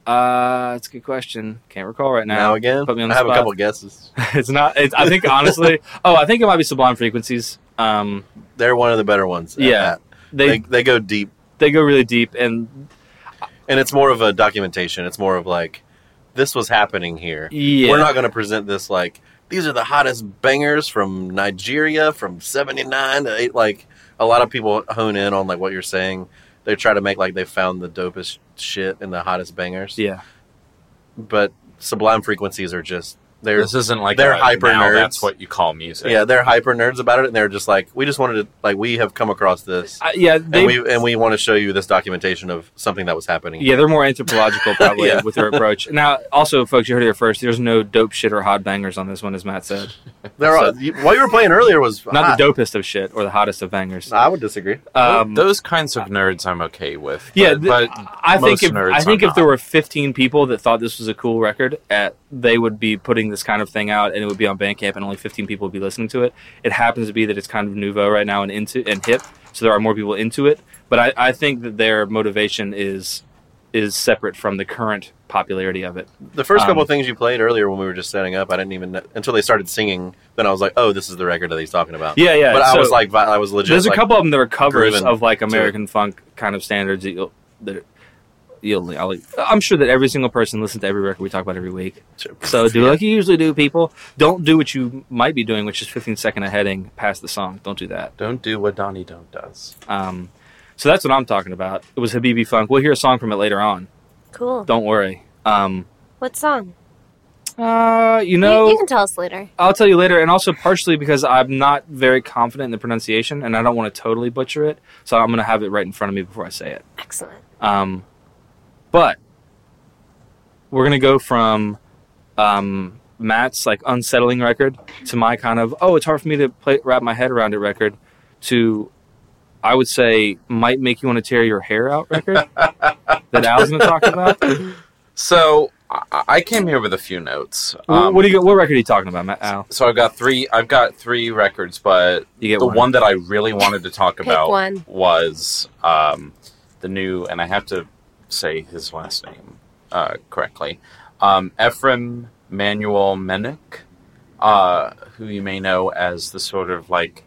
uh, it's a good question. Can't recall right now, now. again, put me on the I have spot. a couple guesses. it's not. It's, I think honestly. oh, I think it might be Sublime Frequencies. Um, They're one of the better ones. at Yeah. that. They, they they go deep, They go really deep, and and it's more of a documentation. It's more of like this was happening here. yeah, We're not going to present this like these are the hottest bangers from Nigeria from '79 to eight. Like a lot of people hone in on like what you're saying. They try to make like they found the dopest shit and the hottest bangers. Yeah, But Sublime Frequencies are just they're This isn't like they're a, hyper now nerds. That's what you call music. yeah they're hyper nerds about it, and they're just like we just wanted to like we have come across this. I, yeah. They, and we and we want to show you this documentation of something that was happening. yeah, they're more anthropological probably Yeah. with their approach. Now, also, folks, you heard it here first. There's no dope shit or hot bangers on this one, as Matt said. There are, you, what you were playing earlier was Not hot. the dopest of shit or the hottest of bangers. I would disagree. Um, those kinds of nerds I'm okay with. Yeah, but, th- but I think if nerds I think I'm if there were 15 people that thought this was a cool record, at, they would be putting this kind of thing out, and it would be on Bandcamp, and only 15 people would be listening to it. It happens to be that it's kind of nouveau right now and into and hip, so there are more people into it. But I, I think that their motivation is is separate from the current popularity of it. The first couple Um, of things you played earlier when we were just setting up, I didn't even know, until they started singing. Then I was like, "Oh, this is the record that he's talking about." Yeah, yeah. but I was like, I was legit. there's a like, couple of them that are covers of like. American funk kind of standards that you'll. That I'll, I'm sure that every single person listens to every record we talk about every week. So do like you usually do, people. Don't do what you might be doing, which is 15 second of heading past the song. Don't do that. Don't do what Donnie Don't does. Um, so that's what I'm talking about. It was Habibi Funk. We'll hear a song from it later on. Cool. Don't worry. Um, What song? uh, you You- know, you, can tell us later. I'll tell you later, and also partially because I'm not very confident in the pronunciation, and I don't want to totally butcher it. So I'm going to have it right in front of me before I say it. Excellent. Um, but we're gonna go from um, Matt's like unsettling record to my kind of oh it's hard for me to play, wrap my head around it record to I would say might make you want to tear your hair out record that Al's gonna talk about. So I, I came here with a few notes. Um, what do you get? What record are you talking about, Matt? Al? So I've got three. I've got three records, but You get the one. one. that I really wanted to talk about one. was um, the new, and I have to say his last name uh, correctly, um, Efrim Manuel Menuck, uh, who you may know as the sort of like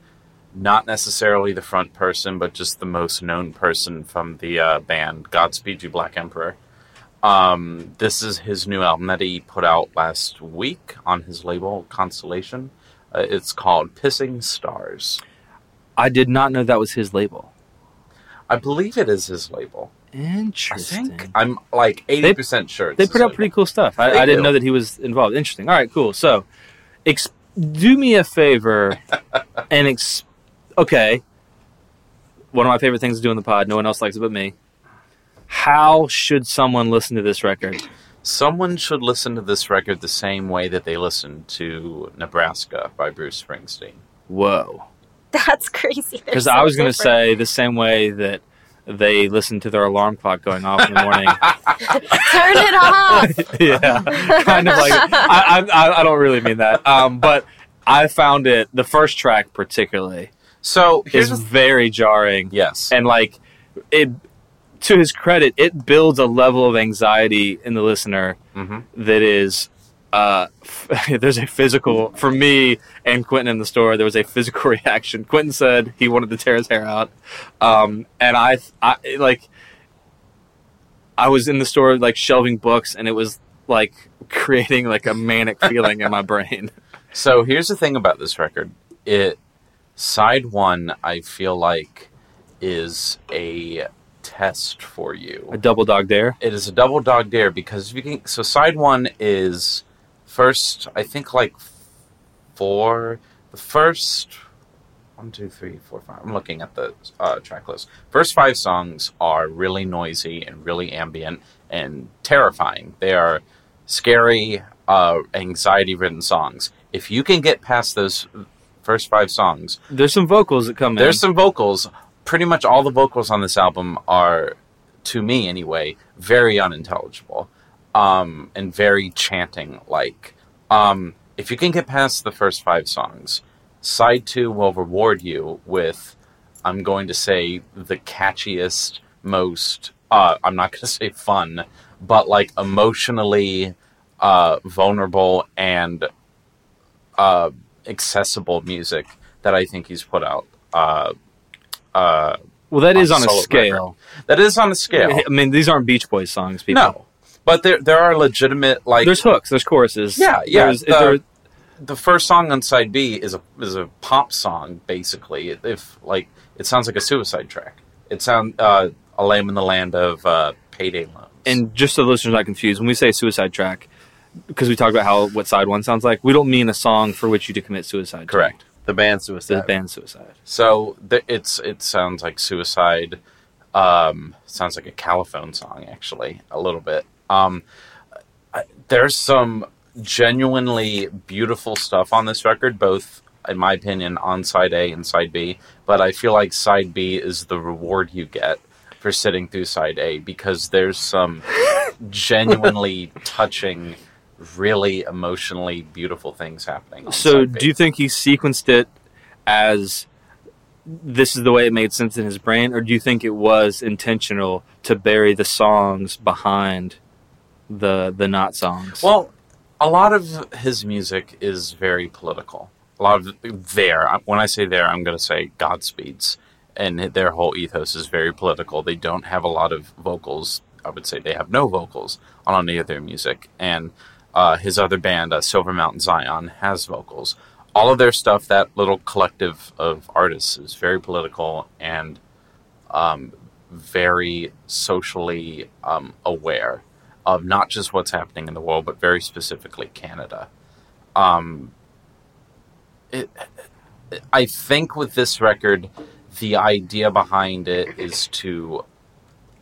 not necessarily the front person, but just the most known person from the uh, band Godspeed You Black Emperor. Um, this is his new album that he put out last week on his label Constellation. Uh, it's called Pissing Stars. I did not know that was his label. I believe it is his label. I Interesting. think I'm like eighty percent sure. It's They put out pretty cool stuff. I, I didn't know that he was involved. Interesting. All right, cool. So, ex- do me a favor and ex- okay. One of my favorite things to do in the pod. No one else likes it but me. How should someone listen to this record? Someone should listen to this record the same way that they listened to Nebraska by Bruce Springsteen. Whoa. That's crazy. Because so I was going to say the same way that they listen to their alarm clock going off in the morning. turn it off. yeah, kind of like I, I, I don't really mean that, um, but I found it the first track particularly So here's is the very jarring, yes, and like it. To his credit, it builds a level of anxiety in the listener hmm that is. Uh, there's a physical for me and Quentin in the store. There was a physical reaction. Quentin said he wanted to tear his hair out, um, and I, I like, I was in the store like shelving books, and it was like creating like a manic feeling in my brain. So here's the thing about this record. It side one, I feel like, is a test for you. A double dog dare. It is a double dog dare because if you can. So side one is first, I think like four. The first one, two, three, four, five. I'm looking at the uh, track list. First five songs are really noisy and really ambient and terrifying. They are scary, uh, anxiety-ridden songs. If you can get past those first five songs, There's some vocals that come in. there's some vocals. Pretty much all the vocals on this album are, to me anyway, very unintelligible, um, and very chanting like. Um, if you can get past the first five songs, side two will reward you with, I'm going to say, the catchiest, most. Uh, I'm not going to say fun, but like emotionally uh, vulnerable and uh, accessible music that I think he's put out. Uh, uh, well, that is on on a scale. that is on a scale. I mean, these aren't Beach Boys songs, people. No, but there there are legitimate like There's hooks. There's choruses. Yeah, yeah, There's, the- there- the first song on side B is a is a pop song basically. If like it sounds like a suicide track. It sounds uh, a lamb in the land of uh, payday loans. and just so the listeners are not confused, when we say suicide track, because we talked about how what side one sounds like, we don't mean a song for which you to commit suicide. to. correct. the band It's the Suicide. band suicide. So th- it's it sounds like suicide. Um, sounds like a Califone song, actually, a little bit. Um, there's some genuinely beautiful stuff on this record, both in my opinion on side A and side B. But I feel like side B is the reward you get for sitting through side A because there's some genuinely touching, really emotionally beautiful things happening. So, do you think he sequenced it as this is the way it made sense in his brain, or do you think it was intentional to bury the songs behind the the not songs? Well, a lot of his music is very political. A lot of there, when I say there, I'm going to say Godspeeds, and their whole ethos is very political. They don't have a lot of vocals. I would say they have no vocals on any of their music, and uh, his other band, uh, Silver Mountain Zion, has vocals. All of their stuff, that little collective of artists, is very political and um, very socially um, aware of not just what's happening in the world, but very specifically Canada. Um, it, I think with this record, the idea behind it is to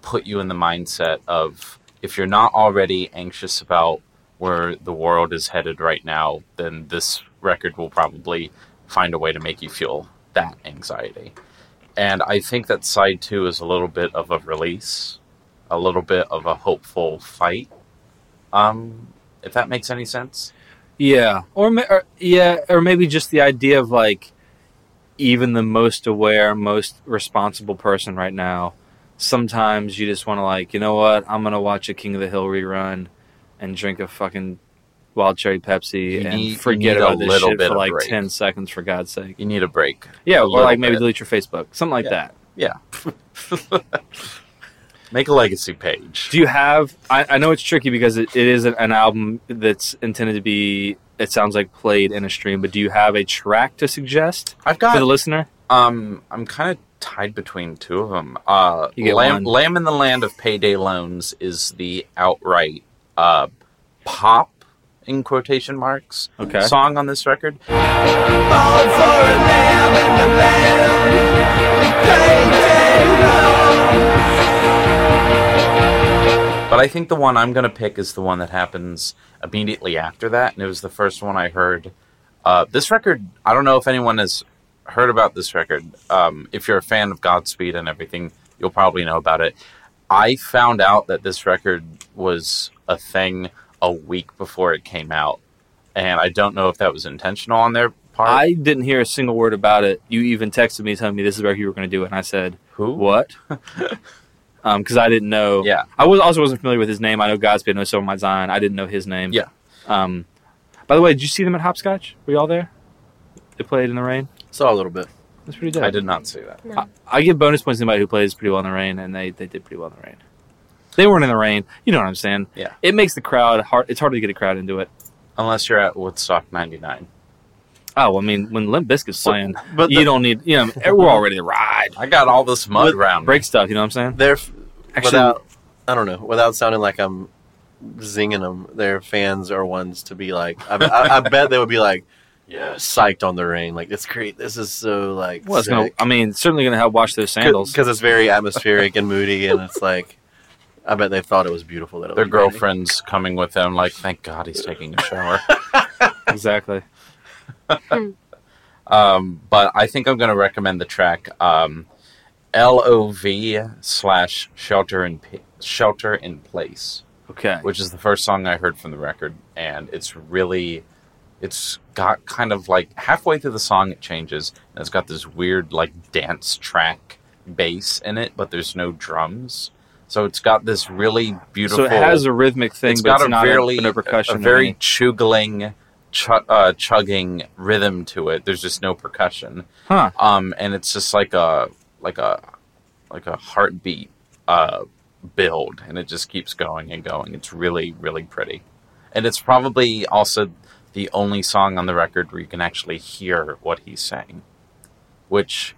put you in the mindset of if you're not already anxious about where the world is headed right now, then this record will probably find a way to make you feel that anxiety. And I think that side two is a little bit of a release, a little bit of a hopeful fight. Um, if that makes any sense. Yeah, or, or yeah, or maybe just the idea of like even the most aware, most responsible person right now. Sometimes you just want to like, you know what? I'm gonna watch a King of the Hill rerun and drink a fucking wild cherry Pepsi You and need- forget about this little shit bit for like break. ten seconds, for God's sake. You need a break. Yeah, A or like maybe bit. delete your Facebook, something like Yeah. that. Yeah. Make a legacy page. Do you have? I, I know it's tricky because it, it is an, an album that's intended to be. It sounds like played in a stream, but do you have a track to suggest I've got for the listener? Um, I'm kind of tied between two of them. Uh, You get Lamb, one. Lamb in the Land of Payday Loans is the outright uh, pop in quotation marks Okay. song on this record. But I think the one I'm going to pick is the one that happens immediately after that, and it was the first one I heard. Uh, this record, I don't know if anyone has heard about this record. Um, if you're a fan of Godspeed and everything, you'll probably know about it. I found out that this record was a thing a week before it came out, and I don't know if that was intentional on their part. I didn't hear a single word about it. You even texted me telling me this is where you were going to do it, and I said, Who? "What?" Because I didn't know. Yeah. I was also wasn't familiar with his name. I know Godspeed, I know Silver My Zion. I didn't know his name. Yeah. Um, by the way, did you see them at Hopscotch? Were you all there? They played in the rain. Saw a little bit. That's pretty dope. I did not see that. No. I, I give bonus points to anybody who plays pretty well in the rain, and they, they did pretty well in the rain. They weren't in the rain. You know what I'm saying? Yeah. It makes the crowd hard. It's hard to get a crowd into it. Unless you're at Woodstock 99. Oh, I mean, when Limp Bizkit's So- playing, But you the- don't need. You know, we're all ready to ride, I got all this mud With- around. me. break stuff. You know what I'm saying? They're Actually, without I don't know without sounding like I'm zinging them. Their fans are ones to be like. I, I, I bet they would be like, yeah, psyched on the rain. Like it's great. This is so like. well, it's gonna, I mean, certainly going to help wash those sandals. because it's very atmospheric and moody, and it's like. I bet they thought it was beautiful. That it Their was raining. girlfriends coming with them, like, thank God he's taking a shower. exactly. um, but I think I'm going to recommend the track um, LOV slash Shelter in P- Shelter in Place, Okay. which is the first song I heard from the record, and it's really, it's got kind of like halfway through the song it changes, and it's got this weird like dance track bass in it, but there's no drums. So it's got this really beautiful. So it has a rhythmic thing, it's but got it's a not very a, no percussion. a very chugling, chu- uh, chugging rhythm to it. There's just no percussion, huh? um, and it's just like a like a like a heartbeat uh, build, and it just keeps going and going. It's really really pretty, and it's probably also the only song on the record where you can actually hear what he's saying, which.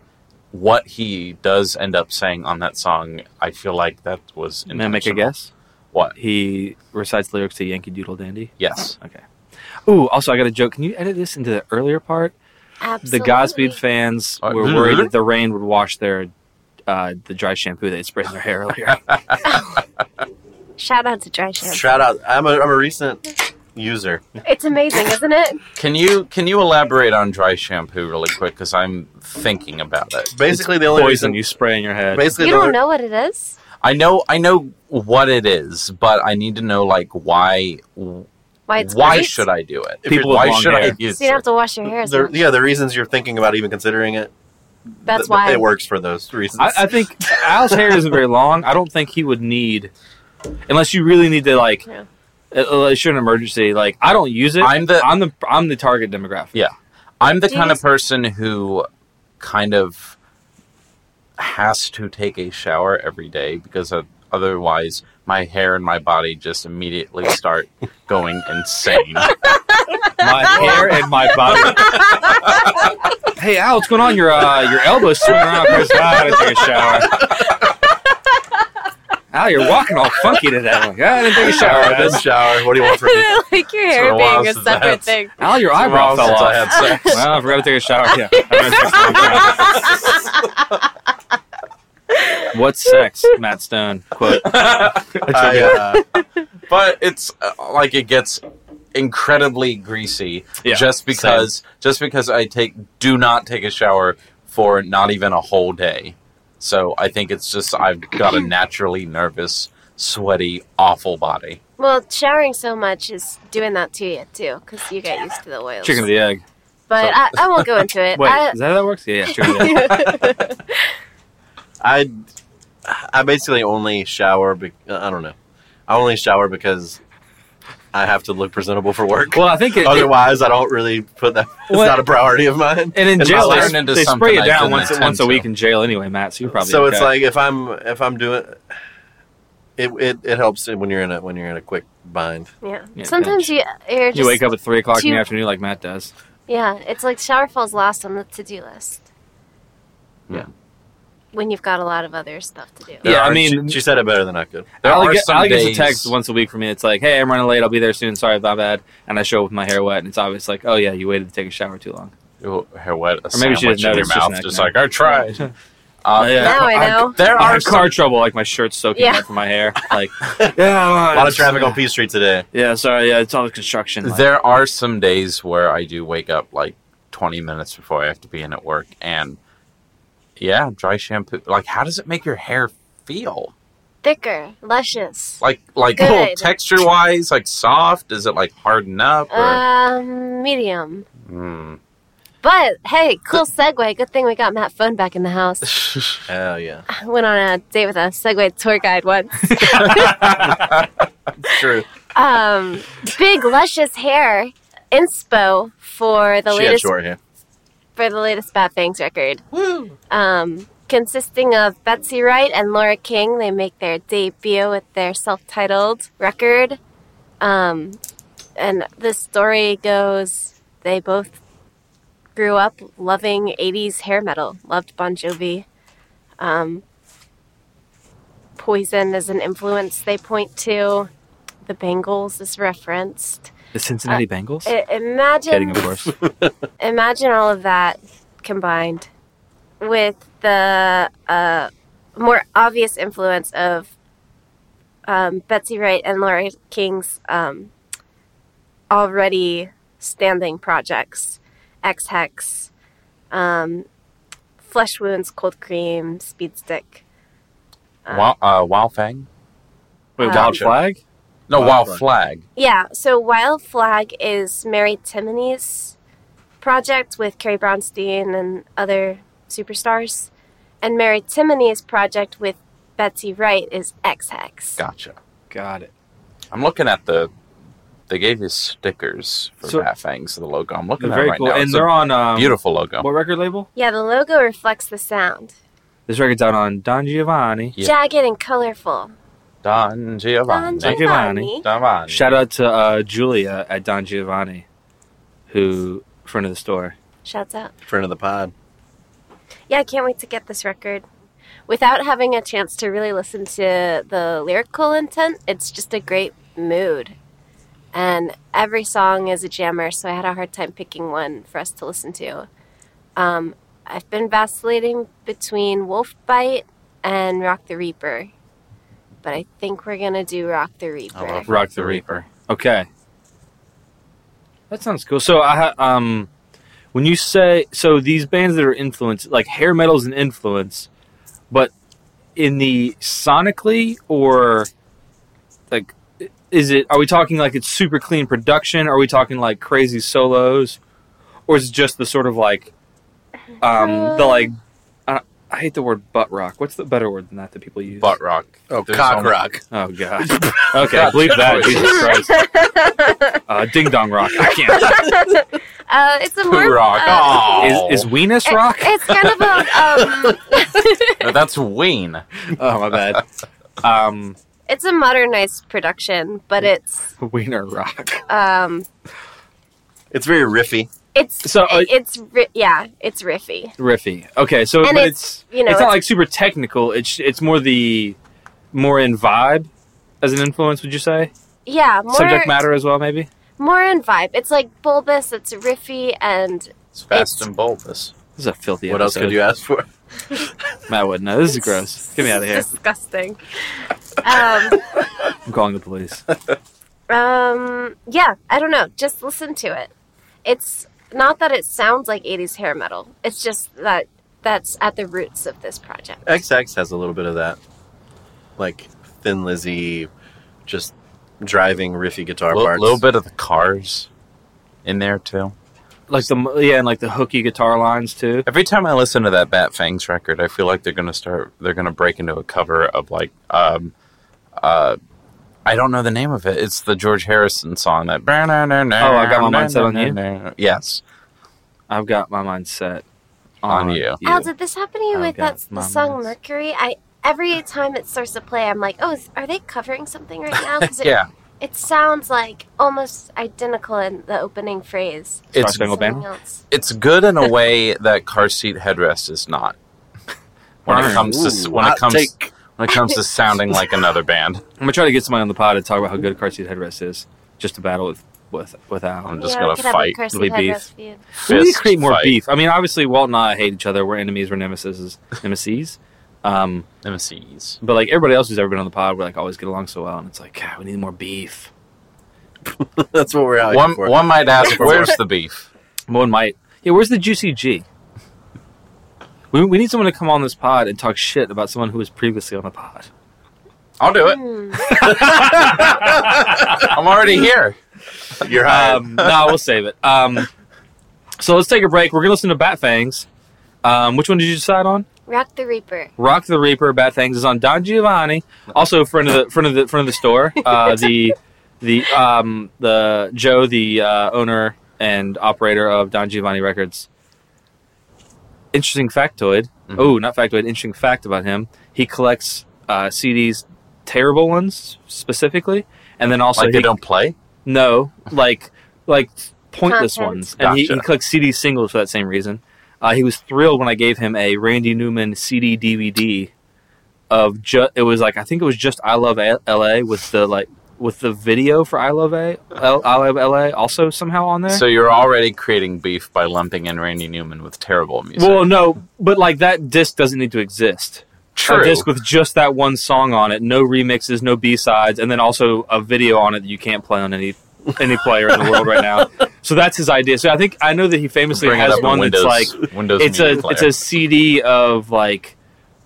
What he does end up saying on that song, I feel like that was. May I make a guess? What? He recites lyrics to Yankee Doodle Dandy. Yes. Okay. Ooh, also I got a joke. Can you edit this into the earlier part? Absolutely. The Godspeed fans Uh, were worried that the rain would wash their uh, the dry shampoo they sprayed in their hair earlier. Shout out to Dry Shampoo. Shout out! I'm a, I'm a recent user. It's amazing, isn't it? Can you can you elaborate on dry shampoo really quick? Because I'm thinking about it. Basically, the only Poison reason. you spray in your head. Basically, You don't only- know what it is? I know I know what it is, but I need to know like why Why it's why great? should I do it? If People why long should I hair. use So you don't have to wash your hair as the, yeah, the reasons you're thinking about even considering it That's th- why. it works for those reasons. I, I think Al's hair isn't very long. I don't think he would need, unless you really need to like, Yeah. uh, unless you're an emergency. Like I don't use it. I'm the- I'm the I'm the target demographic. Yeah. I'm the Do kind of just- person who kind of has to take a shower every day because of, otherwise my hair and my body just immediately start going insane. My hair and my body. hey Al, what's going on? Your uh, your elbow's swinging around. Chris, I gotta take a shower. Al, you're walking all funky today. I'm like, "Ah, I didn't take a shower. shower, then guys." shower. What do you want from me? I like your hair a being a since I separate had- thing. Al, your eyebrow Well, fell since off. I had sex. Well, I forgot to take a shower. Yeah. What's sex? Matt Stone quote. I, uh, but it's uh, like it gets incredibly greasy Yeah, just because just because I take do not take a shower for not even a whole day. So I think it's just I've got a naturally nervous, sweaty, awful body. Well, showering so much is doing that to you too, because you get used to the oils. Chicken or the egg. But I, I won't go into it. Wait, I, is that how that works? Yeah, yeah. Chicken or the egg. I, I basically only shower. Be- uh, I don't know. I only shower because I have to look presentable for work. Well, I think it. Otherwise, I don't really put that. It's What? not a priority of mine. and in it's jail, they, into they something spray it down once once a to. week in jail anyway, Matt. So you probably so it's like if I'm if I'm doing it, it it helps when you're in a when you're in a quick bind. yeah. Yeah, Sometimes you you're just you wake up at three o'clock in the afternoon like Matt does. yeah. It's like shower falls last on the to do list. Yeah. When you've got a lot of other stuff to do. Yeah, I mean- she, she said it better than I could. There I'll are get, some I'll get a text once a week from me. It's like, hey, I'm running late. I'll be there soon. Sorry, my bad. And I show up with my hair wet, and it's obvious like, oh yeah, you waited to take a shower too long. Your hair wet, a Or maybe she sandwich didn't in your notice, just mouth, an just like I tried. Uh, Oh, yeah. Now I know. There I are car some, trouble, like my shirt's soaking Yeah. wet from my hair. Like, yeah, A lot of traffic on P Street today. Yeah, sorry. Yeah, it's all the construction. Like, there are some days where I do wake up like 20 minutes before I have to be in at work, and yeah, dry shampoo. Like, how does it make your hair feel? Thicker, luscious. Like, like Good. texture wise, like soft? Is it like harden up? Or, Um, medium. Hmm. But hey, cool segue. Good thing we got Matt Phone back in the house. Hell yeah, I went on a date with a Segway tour guide once. true. um, big luscious hair inspo for the she had latest short hair. For the latest Bat Fangs record. Um, consisting of Betsy Wright and Laura King. They make their debut with their self-titled record. Um, and the story goes they both grew up loving 80s hair metal, loved Bon Jovi. Um, Poison is an influence they point to. The Bangles is referenced. The Cincinnati Bengals. I- imagine Kidding, of course. imagine all of that combined with the uh, more obvious influence of um, Betsy Wright and Laura King's um, already standing projects Ex Hex, um, Flesh Wounds, Cold Cream, Speed Stick. Uh, Wild, uh, Wild Fang? Wait, Um, Wild Flag? No, Wild Wild, Flag. Flag. Yeah, so Wild Flag is Mary Timony's project with Carrie Brownstein and other superstars. And Mary Timony's project with Betsy Wright is Ex Hex. Gotcha. Got it. I'm looking at the. They gave you stickers for So- Bat Fangs, the logo. I'm looking They're at it very right cool, now. and It's they're a on um, beautiful logo. What record label? Yeah, the logo reflects the sound. This record's out on Don Giovanni. Yeah. Jagged and colorful. Don Giovanni. Don Giovanni. Giovanni. Giovanni. Shout out to uh, Julia at Don Giovanni, who front of the store. Shouts out. Friend of the pod. Yeah, I can't wait to get this record. Without having a chance to really listen to the lyrical intent, it's just a great mood. And every song is a jammer, so I had a hard time picking one for us to listen to. Um, I've been vacillating between Wolf Bite and Rock the Reaper. But I think we're gonna do Rock the Reaper. love Rock the Reaper. Okay, that sounds cool. So I um, when you say so, these bands that are influenced, like hair metal's an influence, but in the sonically or like, is it? Are we talking like it's super clean production? Are we talking like crazy solos, or is it just the sort of like, um, the like I hate the word butt rock. What's the better word than that that people use? Butt rock. Oh, There's cock only- rock. Oh god. Okay, bleep that. Jesus Christ. Uh, ding dong rock. I can't. Uh, it's a Poo more rock. uh, Oh. Is, is weenus it- rock? It's kind of a um, No, that's Wayne. Oh my bad. Um, it's a modernized production, but it's wiener rock. um, It's very riffy. It's So, uh, it's yeah, it's riffy. Riffy. Okay, so And but it's, it's you know, it's not it's- like super technical. It's it's more the more in vibe as an influence. Would you say Yeah, more subject matter as well? Maybe. more in vibe. It's like bulbous. It's riffy, and It's fast It's- and bulbous. This is a filthy. What else could you ask for? Matt wouldn't know. This is gross. Get me out of here. disgusting. Um, I'm calling the police. um, yeah, I don't know. Just listen to it. It's not that it sounds like '80s hair metal. It's just that that's at the roots of this project. Ex Hex has a little bit of that, like Thin Lizzy, just driving riffy guitar parts. A little, little bit of the cars in there too. Like the yeah, and like the hooky guitar lines too. Every time I listen to that Bat Fangs record, I feel like they're gonna start. They're gonna break into a cover of like, um, uh, I don't know the name of it. It's the George Harrison song that. Oh, I Got My Mind Set on You? Yes, I've got my mind set On you. Al, oh, did this happen to you I've with got that the my song moments. Mercury? I every time it starts to play, I'm like, oh, is, are they covering something right now? 'Cause it, yeah. it sounds like almost identical in the opening phrase. Star It's Spangled Something Banner. else. it's good in a way that car seat headrest is not. When it Darn. comes to Ooh, when it hot comes take. When it comes to sounding like another band, I'm gonna try to get somebody on the pod to talk about how good car seat headrest is, just to battle with with with Al. I'm just yeah, gonna we a fight. Cursive It'll be headrest feud. We need to create more fight. beef. I mean, obviously, Walt and I hate each other. We're enemies. We're nemesis. Nemesis. Um, Nemesis. but like everybody else who's ever been on the pod, we like always get along so well, and it's like God, we need more beef. That's what we're out One here for. one might ask, where's the beef? One might. Yeah, where's the juicy G? We, we need someone to come on this pod and talk shit about someone who was previously on the pod. I'll do it. Hmm. I'm already here. You're hired. Um, no, we'll save it. Um, so let's take a break. We're gonna listen to Bat Fangs. Um, which one did you decide on? Rock the Reaper. Rock the Reaper, Bat Fangs is on Don Giovanni, also friend of the friend of the friend of the store. Uh, the the um, the Joe, the uh, owner and operator of Don Giovanni Records. Interesting factoid. Mhm. Oh, not factoid. Interesting fact about him. He collects uh, CDs, terrible ones specifically, and then also Like they don't play. no, like like pointless Content. ones, and he, he collects CD singles for that same reason. Uh, he was thrilled when I gave him a Randy Newman CD DVD of just. It was like I think it was just I Love A- L.A. with the like with the video for I Love A L- I Love L.A. also somehow on there. So you're already creating beef by lumping in Randy Newman with terrible music. well, no, but like that disc doesn't need to exist. True. A disc with just that one song on it, no remixes, no B sides, and then also a video on it that you can't play on any any player in the world right now. So that's his idea. So I think I know that he famously Bring has one Windows, that's like Windows it's a Player. it's a CD of like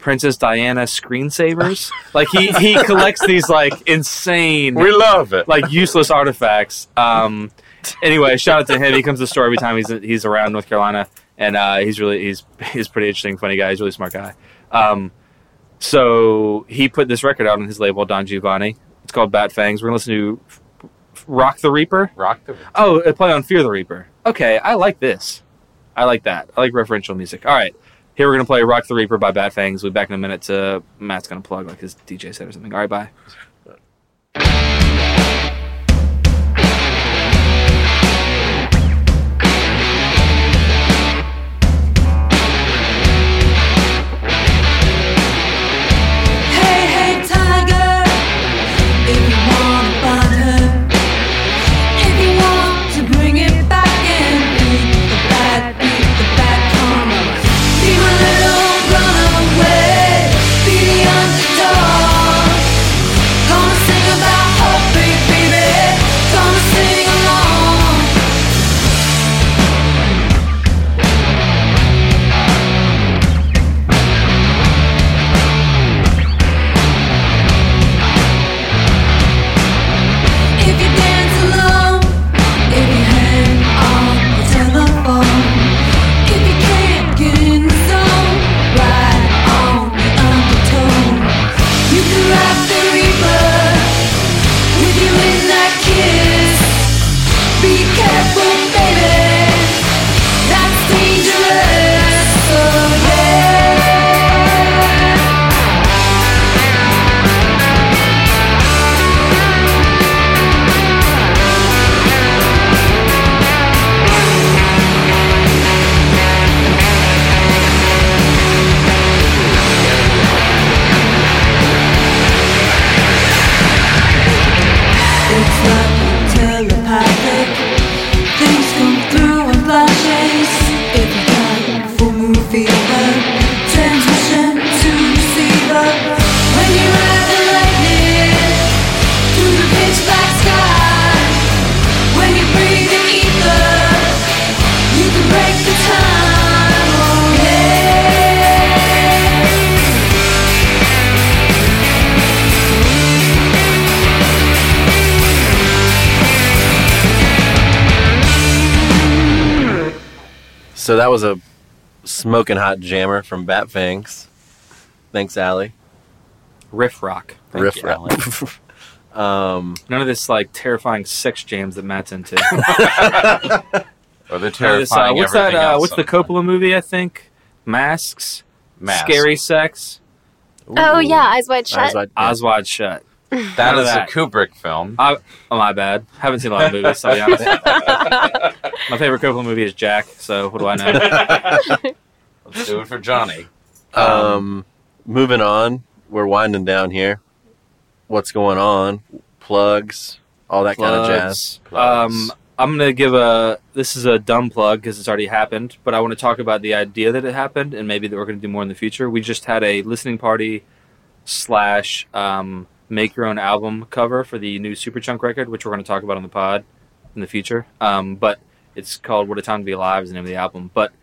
Princess Diana screensavers. like he he collects these like insane we love it. like useless artifacts. Um, anyway, shout out to him. He comes to the store every time he's he's around North Carolina, and uh, he's really he's he's pretty interesting, funny guy. He's a really smart guy. Um, so he put this record out on his label, Don Giovanni. It's called Bat Fangs. We're gonna listen to Rock the Reaper. Rock the Reaper. Oh, play on Fear the Reaper. Okay, I like this. I like that. I like referential music. All right, here we're gonna play Rock the Reaper by Bat Fangs. We'll be back in a minute. To Matt's gonna plug like his DJ set or something. All right, bye. That was a smoking hot jammer from Bat Fangs. Thanks, Allie. Riff rock. Thank Riff you, rap. um, None of this like terrifying sex jams that Matt's into. Or the None of this, uh, what's that? Uh, what's the sometimes. Coppola movie? I think Masks. Mask. Scary sex. Oh yeah, eyes wide shut. Eyes Wide- yeah. Eyes wide shut. That None of is that. a Kubrick film. I, oh my bad. Haven't seen a lot of movies. So be honest. my favorite Kubrick movie is Jack. So what do I know? Let's do it for Johnny. Um, moving on. We're winding down here. What's going on? Plugs, all that kind of jazz. Plugs. Plugs. Um, I'm gonna give a. This is a dumb plug because it's already happened, but I want to talk about the idea that it happened and maybe that we're gonna do more in the future. We just had a listening party slash um, make your own album cover for the new Superchunk record, which we're gonna talk about on the pod in the future. Um, but it's called "What a Time to Be Alive" is the name of the album. But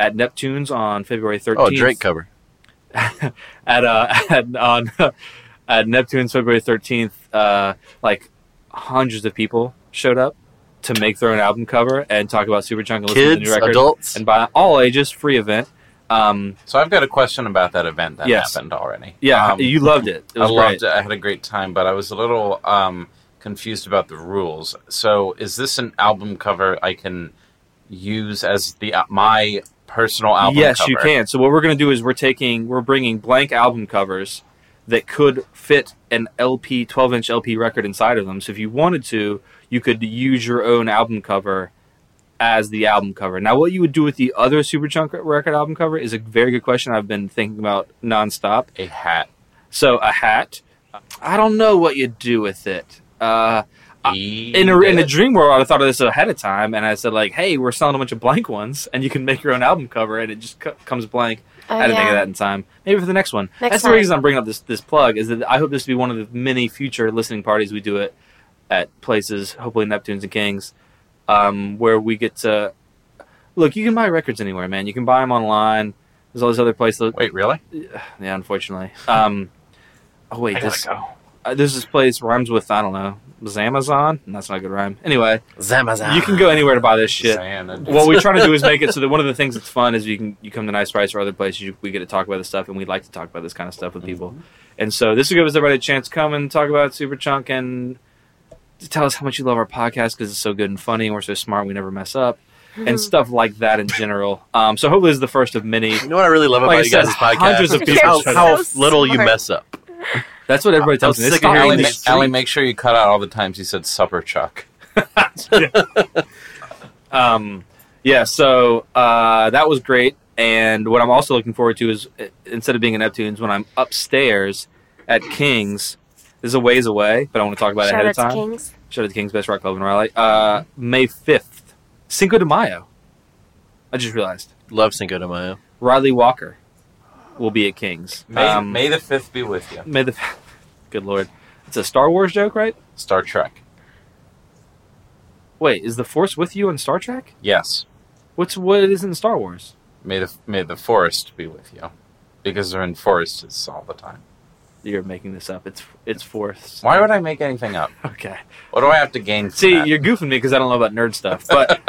at Neptune's on February 13th. Oh, Drake cover. at uh at, on at Neptune's February thirteenth, uh, like hundreds of people showed up to make their own album cover and talk about Superchunk and listen to the new record. adults. and by all ages, free event. Um, So I've got a question about that event that Yes. happened already. yeah, Um, you loved it. It I loved great. it. I had a great time, but I was a little um, confused about the rules. So, is this an album cover I can use as the uh, my personal album? yes, cover? you can. So what we're going to do is we're taking we're bringing blank album covers that could fit an LP 12 inch LP record inside of them. So if you wanted to, you could use your own album cover as the album cover. Now, what you would do with the other Superchunk record album cover is a very good question I've been thinking about nonstop. A hat. So a hat, I don't know what you'd do with it. Uh, E in a, in a dream world, I thought of this ahead of time, and I said like, "Hey, we're selling a bunch of blank ones, and you can make your own album cover, and it just co- comes blank." Oh, I didn't think of that in time. Maybe for the next one. Next That's the reason I'm bringing up this this plug is that I hope this to be one of the many future listening parties we do it at places, hopefully Neptunes and Kings, um, where we get to look. You can buy records anywhere, man. You can buy them online. There's all these other places. Wait, really? Yeah, unfortunately. Um, oh wait, this go. uh, there's this place rhymes with I don't know Zamazon. That's not a good rhyme. Anyway, Zamazan. you can go anywhere to buy this shit. What we're trying to do is make it so that one of the things that's fun is you can you come to Nice Price or other places you, we get to talk about this stuff and we like to talk about this kind of stuff with people. And so this will give us everybody a chance to come and talk about Superchunk and to tell us how much you love our podcast because it's so good and funny and we're so smart we never mess up and stuff like that in general. Um, so hopefully this is the first of many. You know what I really love Like about you guys' podcast? hundreds of Is people how, showed how up. So little you mess up. That's what everybody tells I'm me. It's sick of not hearing Allie, these- street. Allie, make sure you cut out all the times you said supper chuck. Um, yeah, so uh, that was great. And what I'm also looking forward to is instead of being in Neptunes, when I'm upstairs at King's, this is a ways away, but I want to talk about it Shout ahead out of to time. Kings. Shout out to King's Best Rock Club in Raleigh. Uh, May 5th, Cinco de Mayo. I just realized. Love Cinco de Mayo. Ryley Walker will be at King's. May, Um, May the fifth be with you. May the. Good lord. It's a Star Wars joke, right? Star Trek. Wait, is the Force with you in Star Trek? Yes. What's what it is in Star Wars? May the may the forest be with you, because they're in forests all the time. You're making this up. It's it's Force. Why would I make anything up? Okay. What do I have to gain? See, that? you're goofing me because I don't know about nerd stuff. But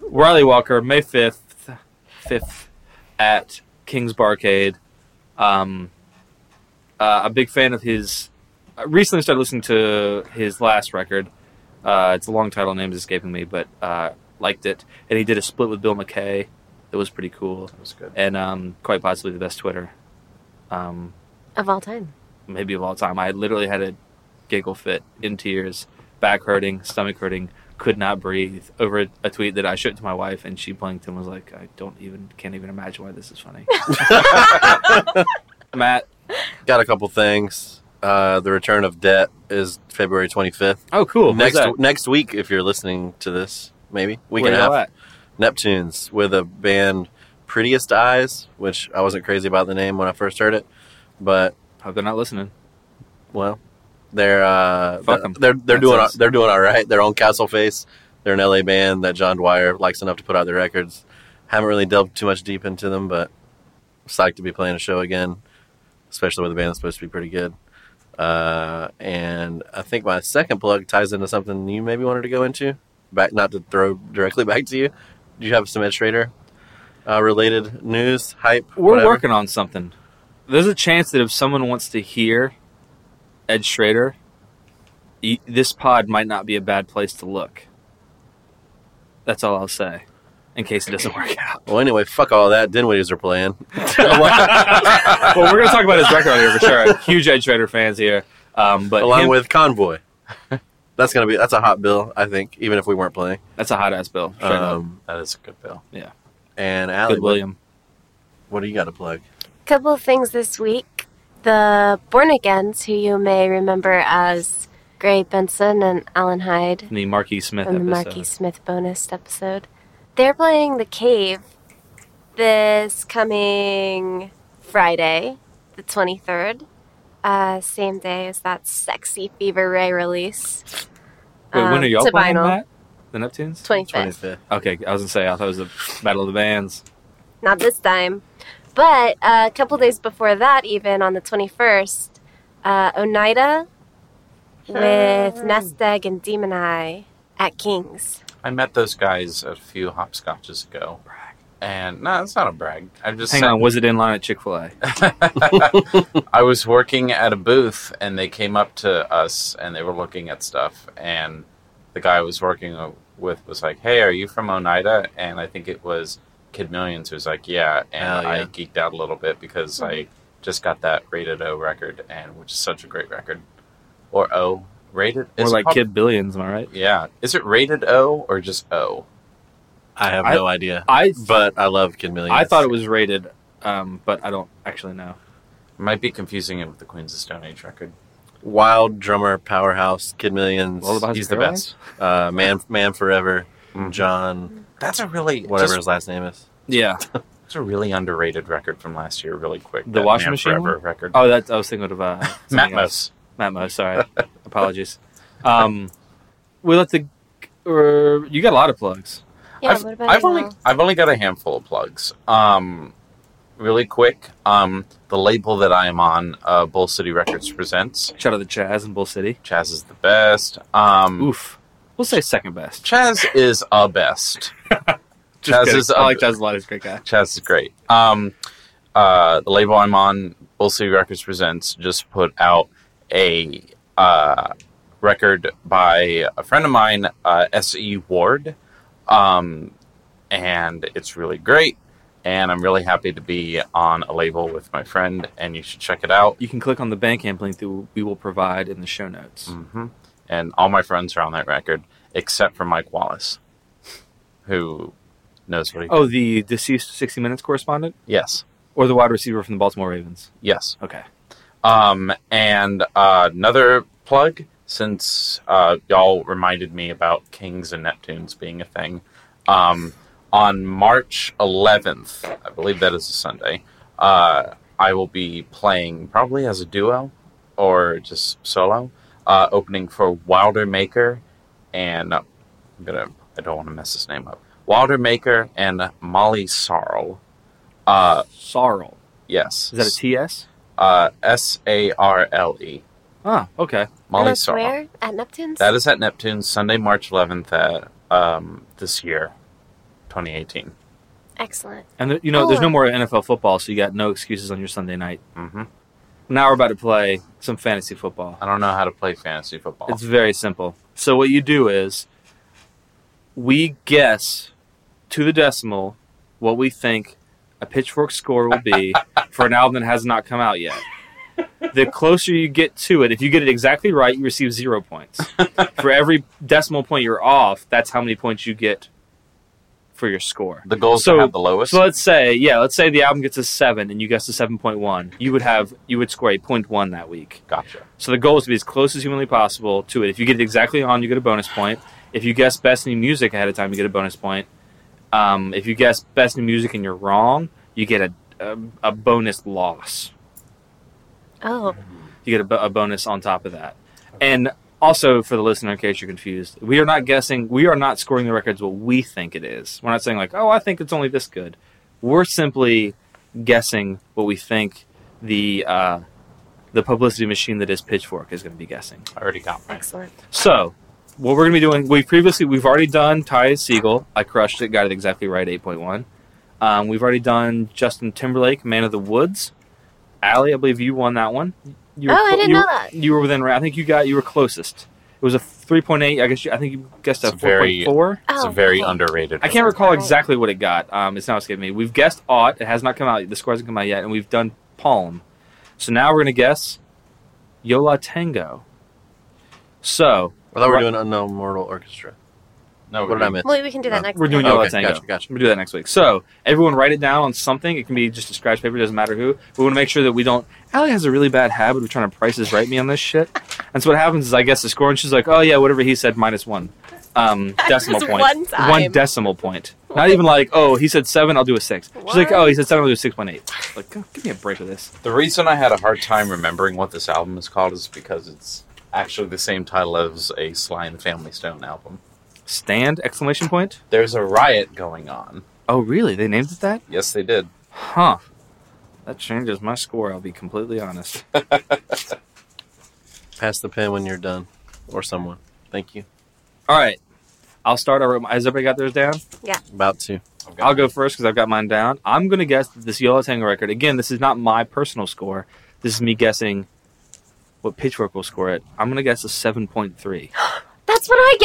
Ryley Walker, May fifth, fifth at King's Barcade. Um, uh, a big fan of his. I recently started listening to his last record. Uh, it's a long title, name is escaping me, but uh, liked it. And he did a split with Bill MacKay. That was pretty cool, That was good. and um, quite possibly the best Twitter. Um, Of all time. maybe of all time. I literally had a giggle fit in tears, back hurting, stomach hurting, could not breathe over a tweet that I showed to my wife, and she blinked and was like, "I don't even, can't even imagine why this is funny." Matt, Got a couple things. Uh, the return of debt is February 25th. oh cool. Next that? next week, if you're listening to this, maybe week Where and a half. at? Neptunes with a band Prettiest Eyes, which I wasn't crazy about the name when I first heard it, but Hope they're not listening. well, they're uh, Fuck 'em. they're they're That doing sucks. they're doing all right. They're on Castle Face. They're an LA band that John Dwyer likes enough to put out their records. Haven't really delved too much deep into them, but psyched to be playing a show again, especially with a band that's supposed to be pretty good. Uh, and I think my second plug ties into something you maybe wanted to go into. Back, not to throw directly back to you. Do you have some Ed Schrader uh, related news, hype? We're whatever? working on something. There's a chance that if someone wants to hear Ed Schrader, this pod might not be a bad place to look. That's all I'll say, in case it doesn't work out. Well, anyway, fuck all that. Dinwiddie's are playing. well, we're gonna talk about his record here for sure. Huge Ed Schrader fans here, um, but along him- with Convoy. That's gonna be that's a hot bill, I think, even if we weren't playing. that's a hot ass bill. Um, That is a good bill. Yeah, and Allie, Good what, William. what do you got to plug? Couple of things this week. The Born Agains, who you may remember as Gray Benson and Alan Hyde The Marquis Smith from the episode. Marquis Smith bonus episode. They're playing The Cave this coming Friday, the 23rd. Uh, same day as that Sexy Fever Ray release. Wait, when um, are y'all playing vinyl. that? The Neptunes? 25th. Okay, I was gonna say I thought it was the Battle of the Bands. Not this time. But uh, a couple days before that, even on the 21st, uh, Oneida with Nesteg and Demon Eye at King's. I met those guys a few hopscotches ago. And no, it's not a brag. I just Hang said- on, was it in line at Chick Fil A? I was working at a booth and they came up to us and they were looking at stuff and the guy I was working with was like, "Hey, are you from Oneida?" And I think it was Kid Millions who was like, "Yeah." And Hell I yeah. geeked out a little bit because I just got that rated O record and which is such a great record. Or O rated? Or Is it like called- Kid Billions, am I right? Yeah. Is it rated O or just O? I have I- no idea, I but I love Kid Millions. I thought it was rated, um, but I don't actually know. Might be confusing it with the Queens of Stone Age record. wild drummer powerhouse. Kid Millions, All He's the best. uh, man, man forever. Mhm. John, That's a really whatever just- his last name is. Yeah. It's a really underrated record from last year, really quick. The Washing Man Machine Forever record. Oh, that I was thinking of uh, Matt something else. Mos. Matt Mo. Sorry, apologies. Um, we let the. Or you got a lot of plugs. Yeah, I've, what about I've you, only Al? I've only got a handful of plugs. Um, really quick. Um, the label that I am on, uh, Bull City Records presents. Shout out to Chaz in Bull City. Chaz is the best. Um, Oof. We'll say second best. Chaz is a best. Chaz kidding. is I a- like Chaz a lot. He's a great guy. Chaz is great. Um, uh, the label I'm on, Bull City Records Presents, just put out a uh, record by a friend of mine, uh, S.E. Ward. Um, and it's really great. And I'm really happy to be on a label with my friend, and you should check it out. You can click on the Bandcamp link that we will provide in the show notes. hmm And all my friends are on that record, except for Mike Wallace, who knows what he. Oh, the deceased 60 Minutes correspondent yes, or the wide receiver from the Baltimore Ravens. yes. Okay. Um, and uh, another plug, since uh, y'all reminded me about Kings and Neptunes being a thing. Um, on March 11th, I believe that is a Sunday, uh, I will be playing probably as a duo or just solo, uh, opening for Wilder Maker and uh, I'm gonna I don't want to mess his name up. Wilder Maker and Molly Sarlé. Uh, Sarlé. yes. Is that a TS? Uh, S A R L E. Oh, okay. And Molly that's Sarlé. where? At Neptune's? That is at Neptune, Sunday, March 11th, at, um, this year, 2018. Excellent. And the, you know, there's no Oh. more NFL football, so you got no excuses on your Sunday night. hmm Now we're about to play some fantasy football. I don't know how to play fantasy football. It's very simple. So what you do is we guess to the decimal what we think a pitchfork score will be for an album that has not come out yet. The closer you get to it, if you get it exactly right, you receive zero points. For every decimal point you're off, that's how many points you get for your score. the goal is so- to have the lowest. So let's say, yeah, let's say the album gets a seven and you guess a seven point one. You would have you would score a point one that week. gotcha. So the goal is to be as close as humanly possible to it. If you get it exactly on, you get a bonus point. If you guess best new music ahead of time, you get a bonus point. Um, if you guess best new music and you're wrong, you get a a, a bonus loss. Oh, You get a, a bonus on top of that. And also, for the listener, in case you're confused, we are not guessing. We are not scoring the records what we think it is. We're not saying like, oh, I think it's only this good. We're simply guessing what we think the uh, the publicity machine that is Pitchfork is going to be guessing. I already got mine. excellent. So, what we're going to be doing, we previously we've already done Ty Segall. I crushed it, got it exactly right, eight point one. Um, we've already done Justin Timberlake, Man of the Woods. Allie, I believe you won that one. You Oh, I didn't you know were- that. You were within. ra- I think you got. You were closest. It was a three point eight. I guess. You, I think you guessed a It's four very- point four. It's a Oh, very okay. underrated. I can't recall Alright. exactly what it got. Um, it's now escaping me. We've guessed Ought. It has not come out. The score hasn't come out yet, and we've done Palm. So now we're gonna guess Yo La Tengo. So I thought we were doing Unknown Mortal Orchestra. No, What did I miss? Well, we can do that Oh, next. We're doing time. Yola Okay, Tango. gotcha, gotcha. We'll do that next week. So everyone write it down on something. It can be just a scratch paper. It doesn't matter who. We want to make sure that we don't. Allie has a really bad habit of trying to prices right me on this shit. And so what happens is I guess the score, and she's like, "Oh yeah, whatever he said, minus one, um, decimal Just point, one time. One decimal point. Not even like, oh, he said seven, I'll do a six. She's like, oh, he said seven, I'll do a six point eight. Like, "Oh, give me a break with this. The reason I had a hard time remembering what this album is called is because it's actually the same title as a Sly and the Family Stone album. Stand exclamation point. There's a riot going on. Oh really? They named it that? Yes, they did. Huh. That changes my score. I'll be completely honest. Pass the pen when you're done, or someone. Thank you. All right. I'll start. I wrote Has everybody got theirs down? Yeah. About to. I've got- I'll go first because I've got mine down. I'm going to guess that this Yo La Tengo record. Again, this is not my personal score. This is me guessing what Pitchfork will score it. I'm going to guess a 7.3. That's what I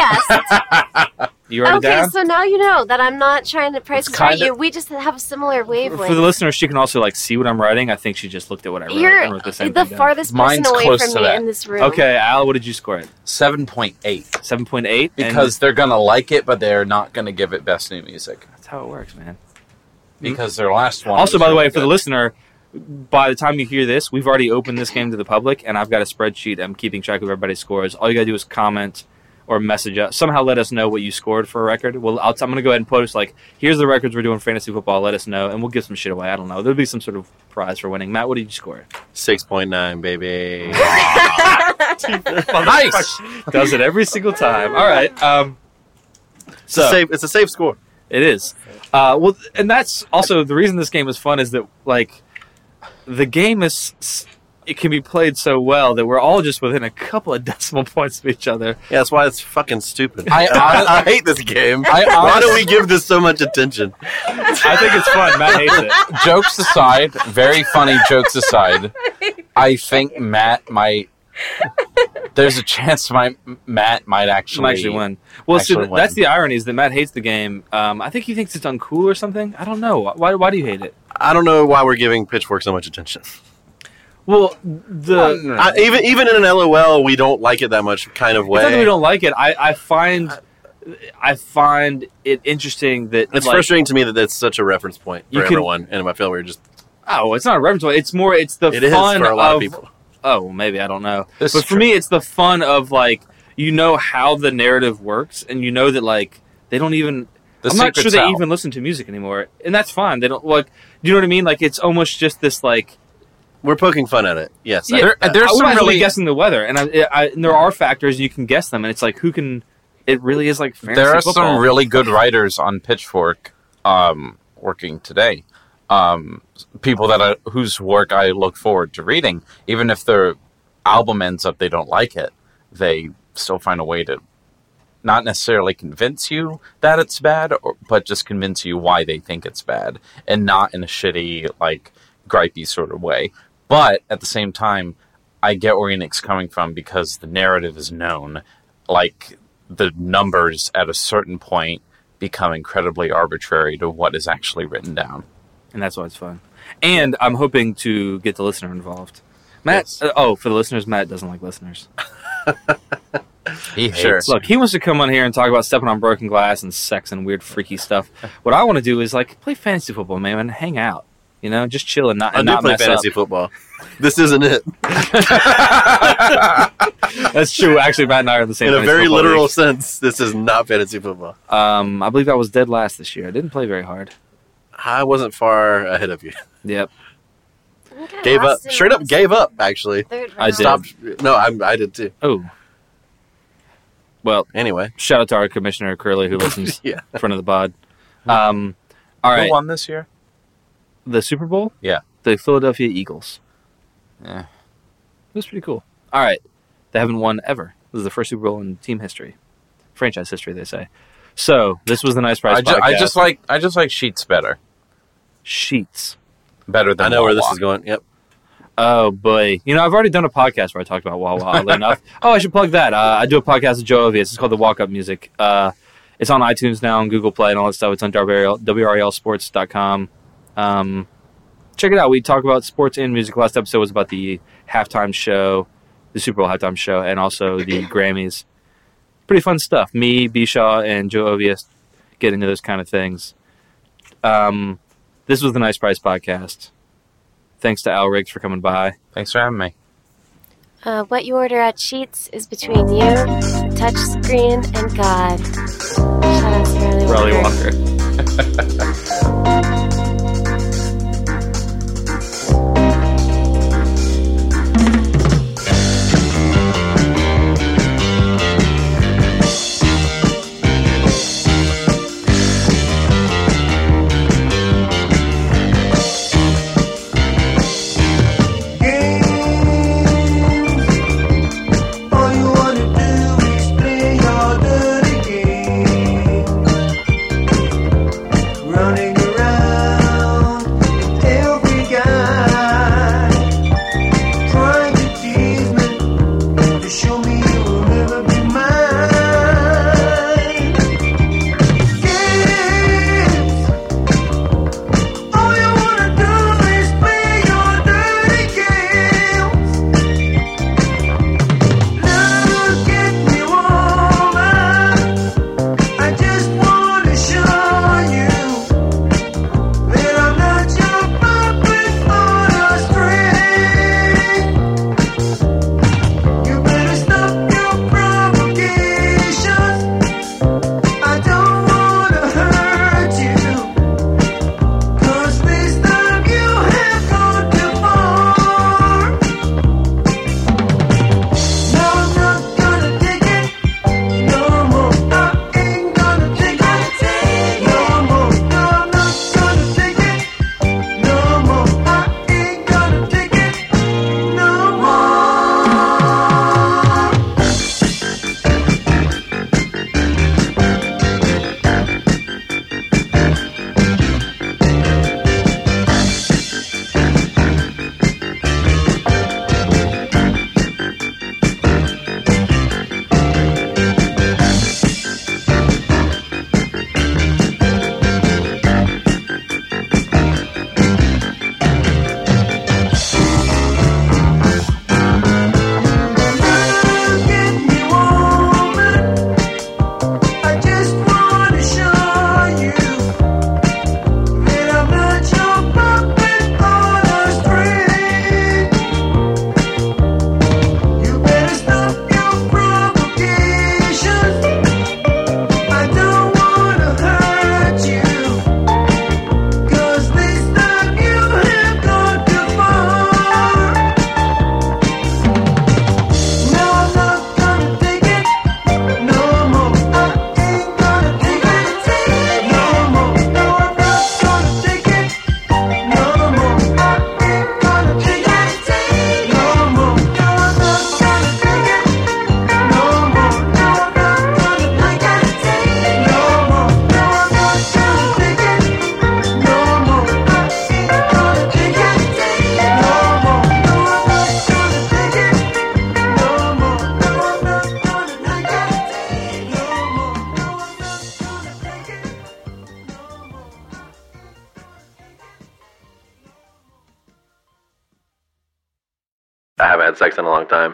guessed. You write it okay, down? so now you know that I'm not trying to price It's right you. We just have a similar wavelength. For the listeners, she can also like see what I'm writing. I think she just looked at what I wrote You're and wrote the same the thing farthest Mine's person away close from to me that. in this room. Okay, Al, what did you score it? 7.8. 7.8? Because they're going to like it, but they're not going to give it best new music. that's how it works, man. Because their last one. Also, was by the way, really for the listener, by the time you hear this, we've already opened this game to the public, and I've got a spreadsheet. I'm keeping track of everybody's scores. All you got to do is comment or message us. Somehow let us know what you scored for a record. Well, I'll, I'm going to go ahead and post, like, here's the records we're doing fantasy football. Let us know, and we'll give some shit away. I don't know. There'll be some sort of prize for winning. Matt, what did you score? Six point nine, baby. nice. Does it every single time. All right. Um, It's a safe. It's a safe score. It is. Uh, well, and that's also the reason this game is fun is that like the game is it can be played so well that we're all just within a couple of decimal points of each other. Yeah, that's why it's fucking stupid. I- I, hate this game. I why do we give this so much attention? I think it's fun. Matt hates it. jokes aside, very funny jokes aside, I think Matt might. There's a chance my Matt might actually, Might actually win. Well, see, actually th- that's the irony is that Matt hates the game. Um, I think he thinks it's uncool or something. I don't know. Why? Why do you hate it? I don't know why we're giving Pitchfork so much attention. Well, the I, even even in an LOL, we don't like it that much kind of it's not that we way. don't like it. I, I find I find it interesting that It's like, frustrating to me that that's such a reference point for You can- everyone, and I feel we're just Oh, it's not a reference. point. It's more. It's the it is fun for a lot of, of people. Oh, well, maybe I don't know. This but for true. me, it's the fun of like you know how the narrative works, and you know that like they don't even. The I'm not secret's sure they out. even listen to music anymore, and that's fine. They don't like. Do you know what I mean? Like it's almost just this like. We're poking fun at it. Yes, I- Yeah, There- there's I some might as well be really- guessing the weather, and I, I, and there are factors you can guess them, and it's like who can. It really is like fantasy there are football. some really good writers on Pitchfork um, working today. Um, people that I, whose work I look forward to reading, even if their album ends up they don't like it, they still find a way to not necessarily convince you that it's bad, or, but just convince you why they think it's bad, and not in a shitty like gripey sort of way. But at the same time, I get where Enix coming from because the narrative is known. Like the numbers at a certain point become incredibly arbitrary to what is actually written down. and that's why it's fun. And I'm hoping to get the listener involved. Matt, Yes. uh, oh, for the listeners, Matt doesn't like listeners. He Sure. Look, he wants to come on here and talk about stepping on broken glass and sex and weird freaky stuff. What I want to do is like play fantasy football, man, and hang out. You know, just chill and not I and do not play mess fantasy up. football. This isn't it. That's true. Actually, Matt and I are the same. In a very literal league. sense, this is not fantasy football. Um, I believe I was dead last this year. I didn't play very hard. I wasn't far ahead of you. Yep. I Gave up. Straight up gave up, actually. I round. did. Stopped. No, I, I did too. Oh. Well, Anyway. shout out to our commissioner Curly who listens Yeah. in front of the pod. Um, all Who won this year? The Super Bowl. Yeah. the Philadelphia Eagles. Yeah. It was pretty cool. All right, they haven't won ever. This is the first Super Bowl in team history, franchise history. They say. So this was the nice price. I, ju- I just like I just like Sheetz better. Sheetz. Better than I know where this is going. Yep. Oh boy, you know I've already done a podcast where I talked about Wawa. Oddly enough, oh I should plug that. Uh, I do a podcast with Joe Ovius. It's called the Walk Up Music. Uh, it's on iTunes now and Google Play and all that stuff. It's on WRL, WRLSports.com. Um, check it out. We talk about sports and music. Last episode was about the halftime show, the Super Bowl halftime show, and also the Grammys. Pretty fun stuff. Me, Bishaw, and Joe Ovius get into those kind of things. Um, this was the Nice Price podcast. Thanks to Al Riggs for coming by. Thanks for having me. Uh, what you order at Sheetz is between you, the touch screen, and God. Shout out to Ryley, Raleigh Walker. Walker. sex in a long time.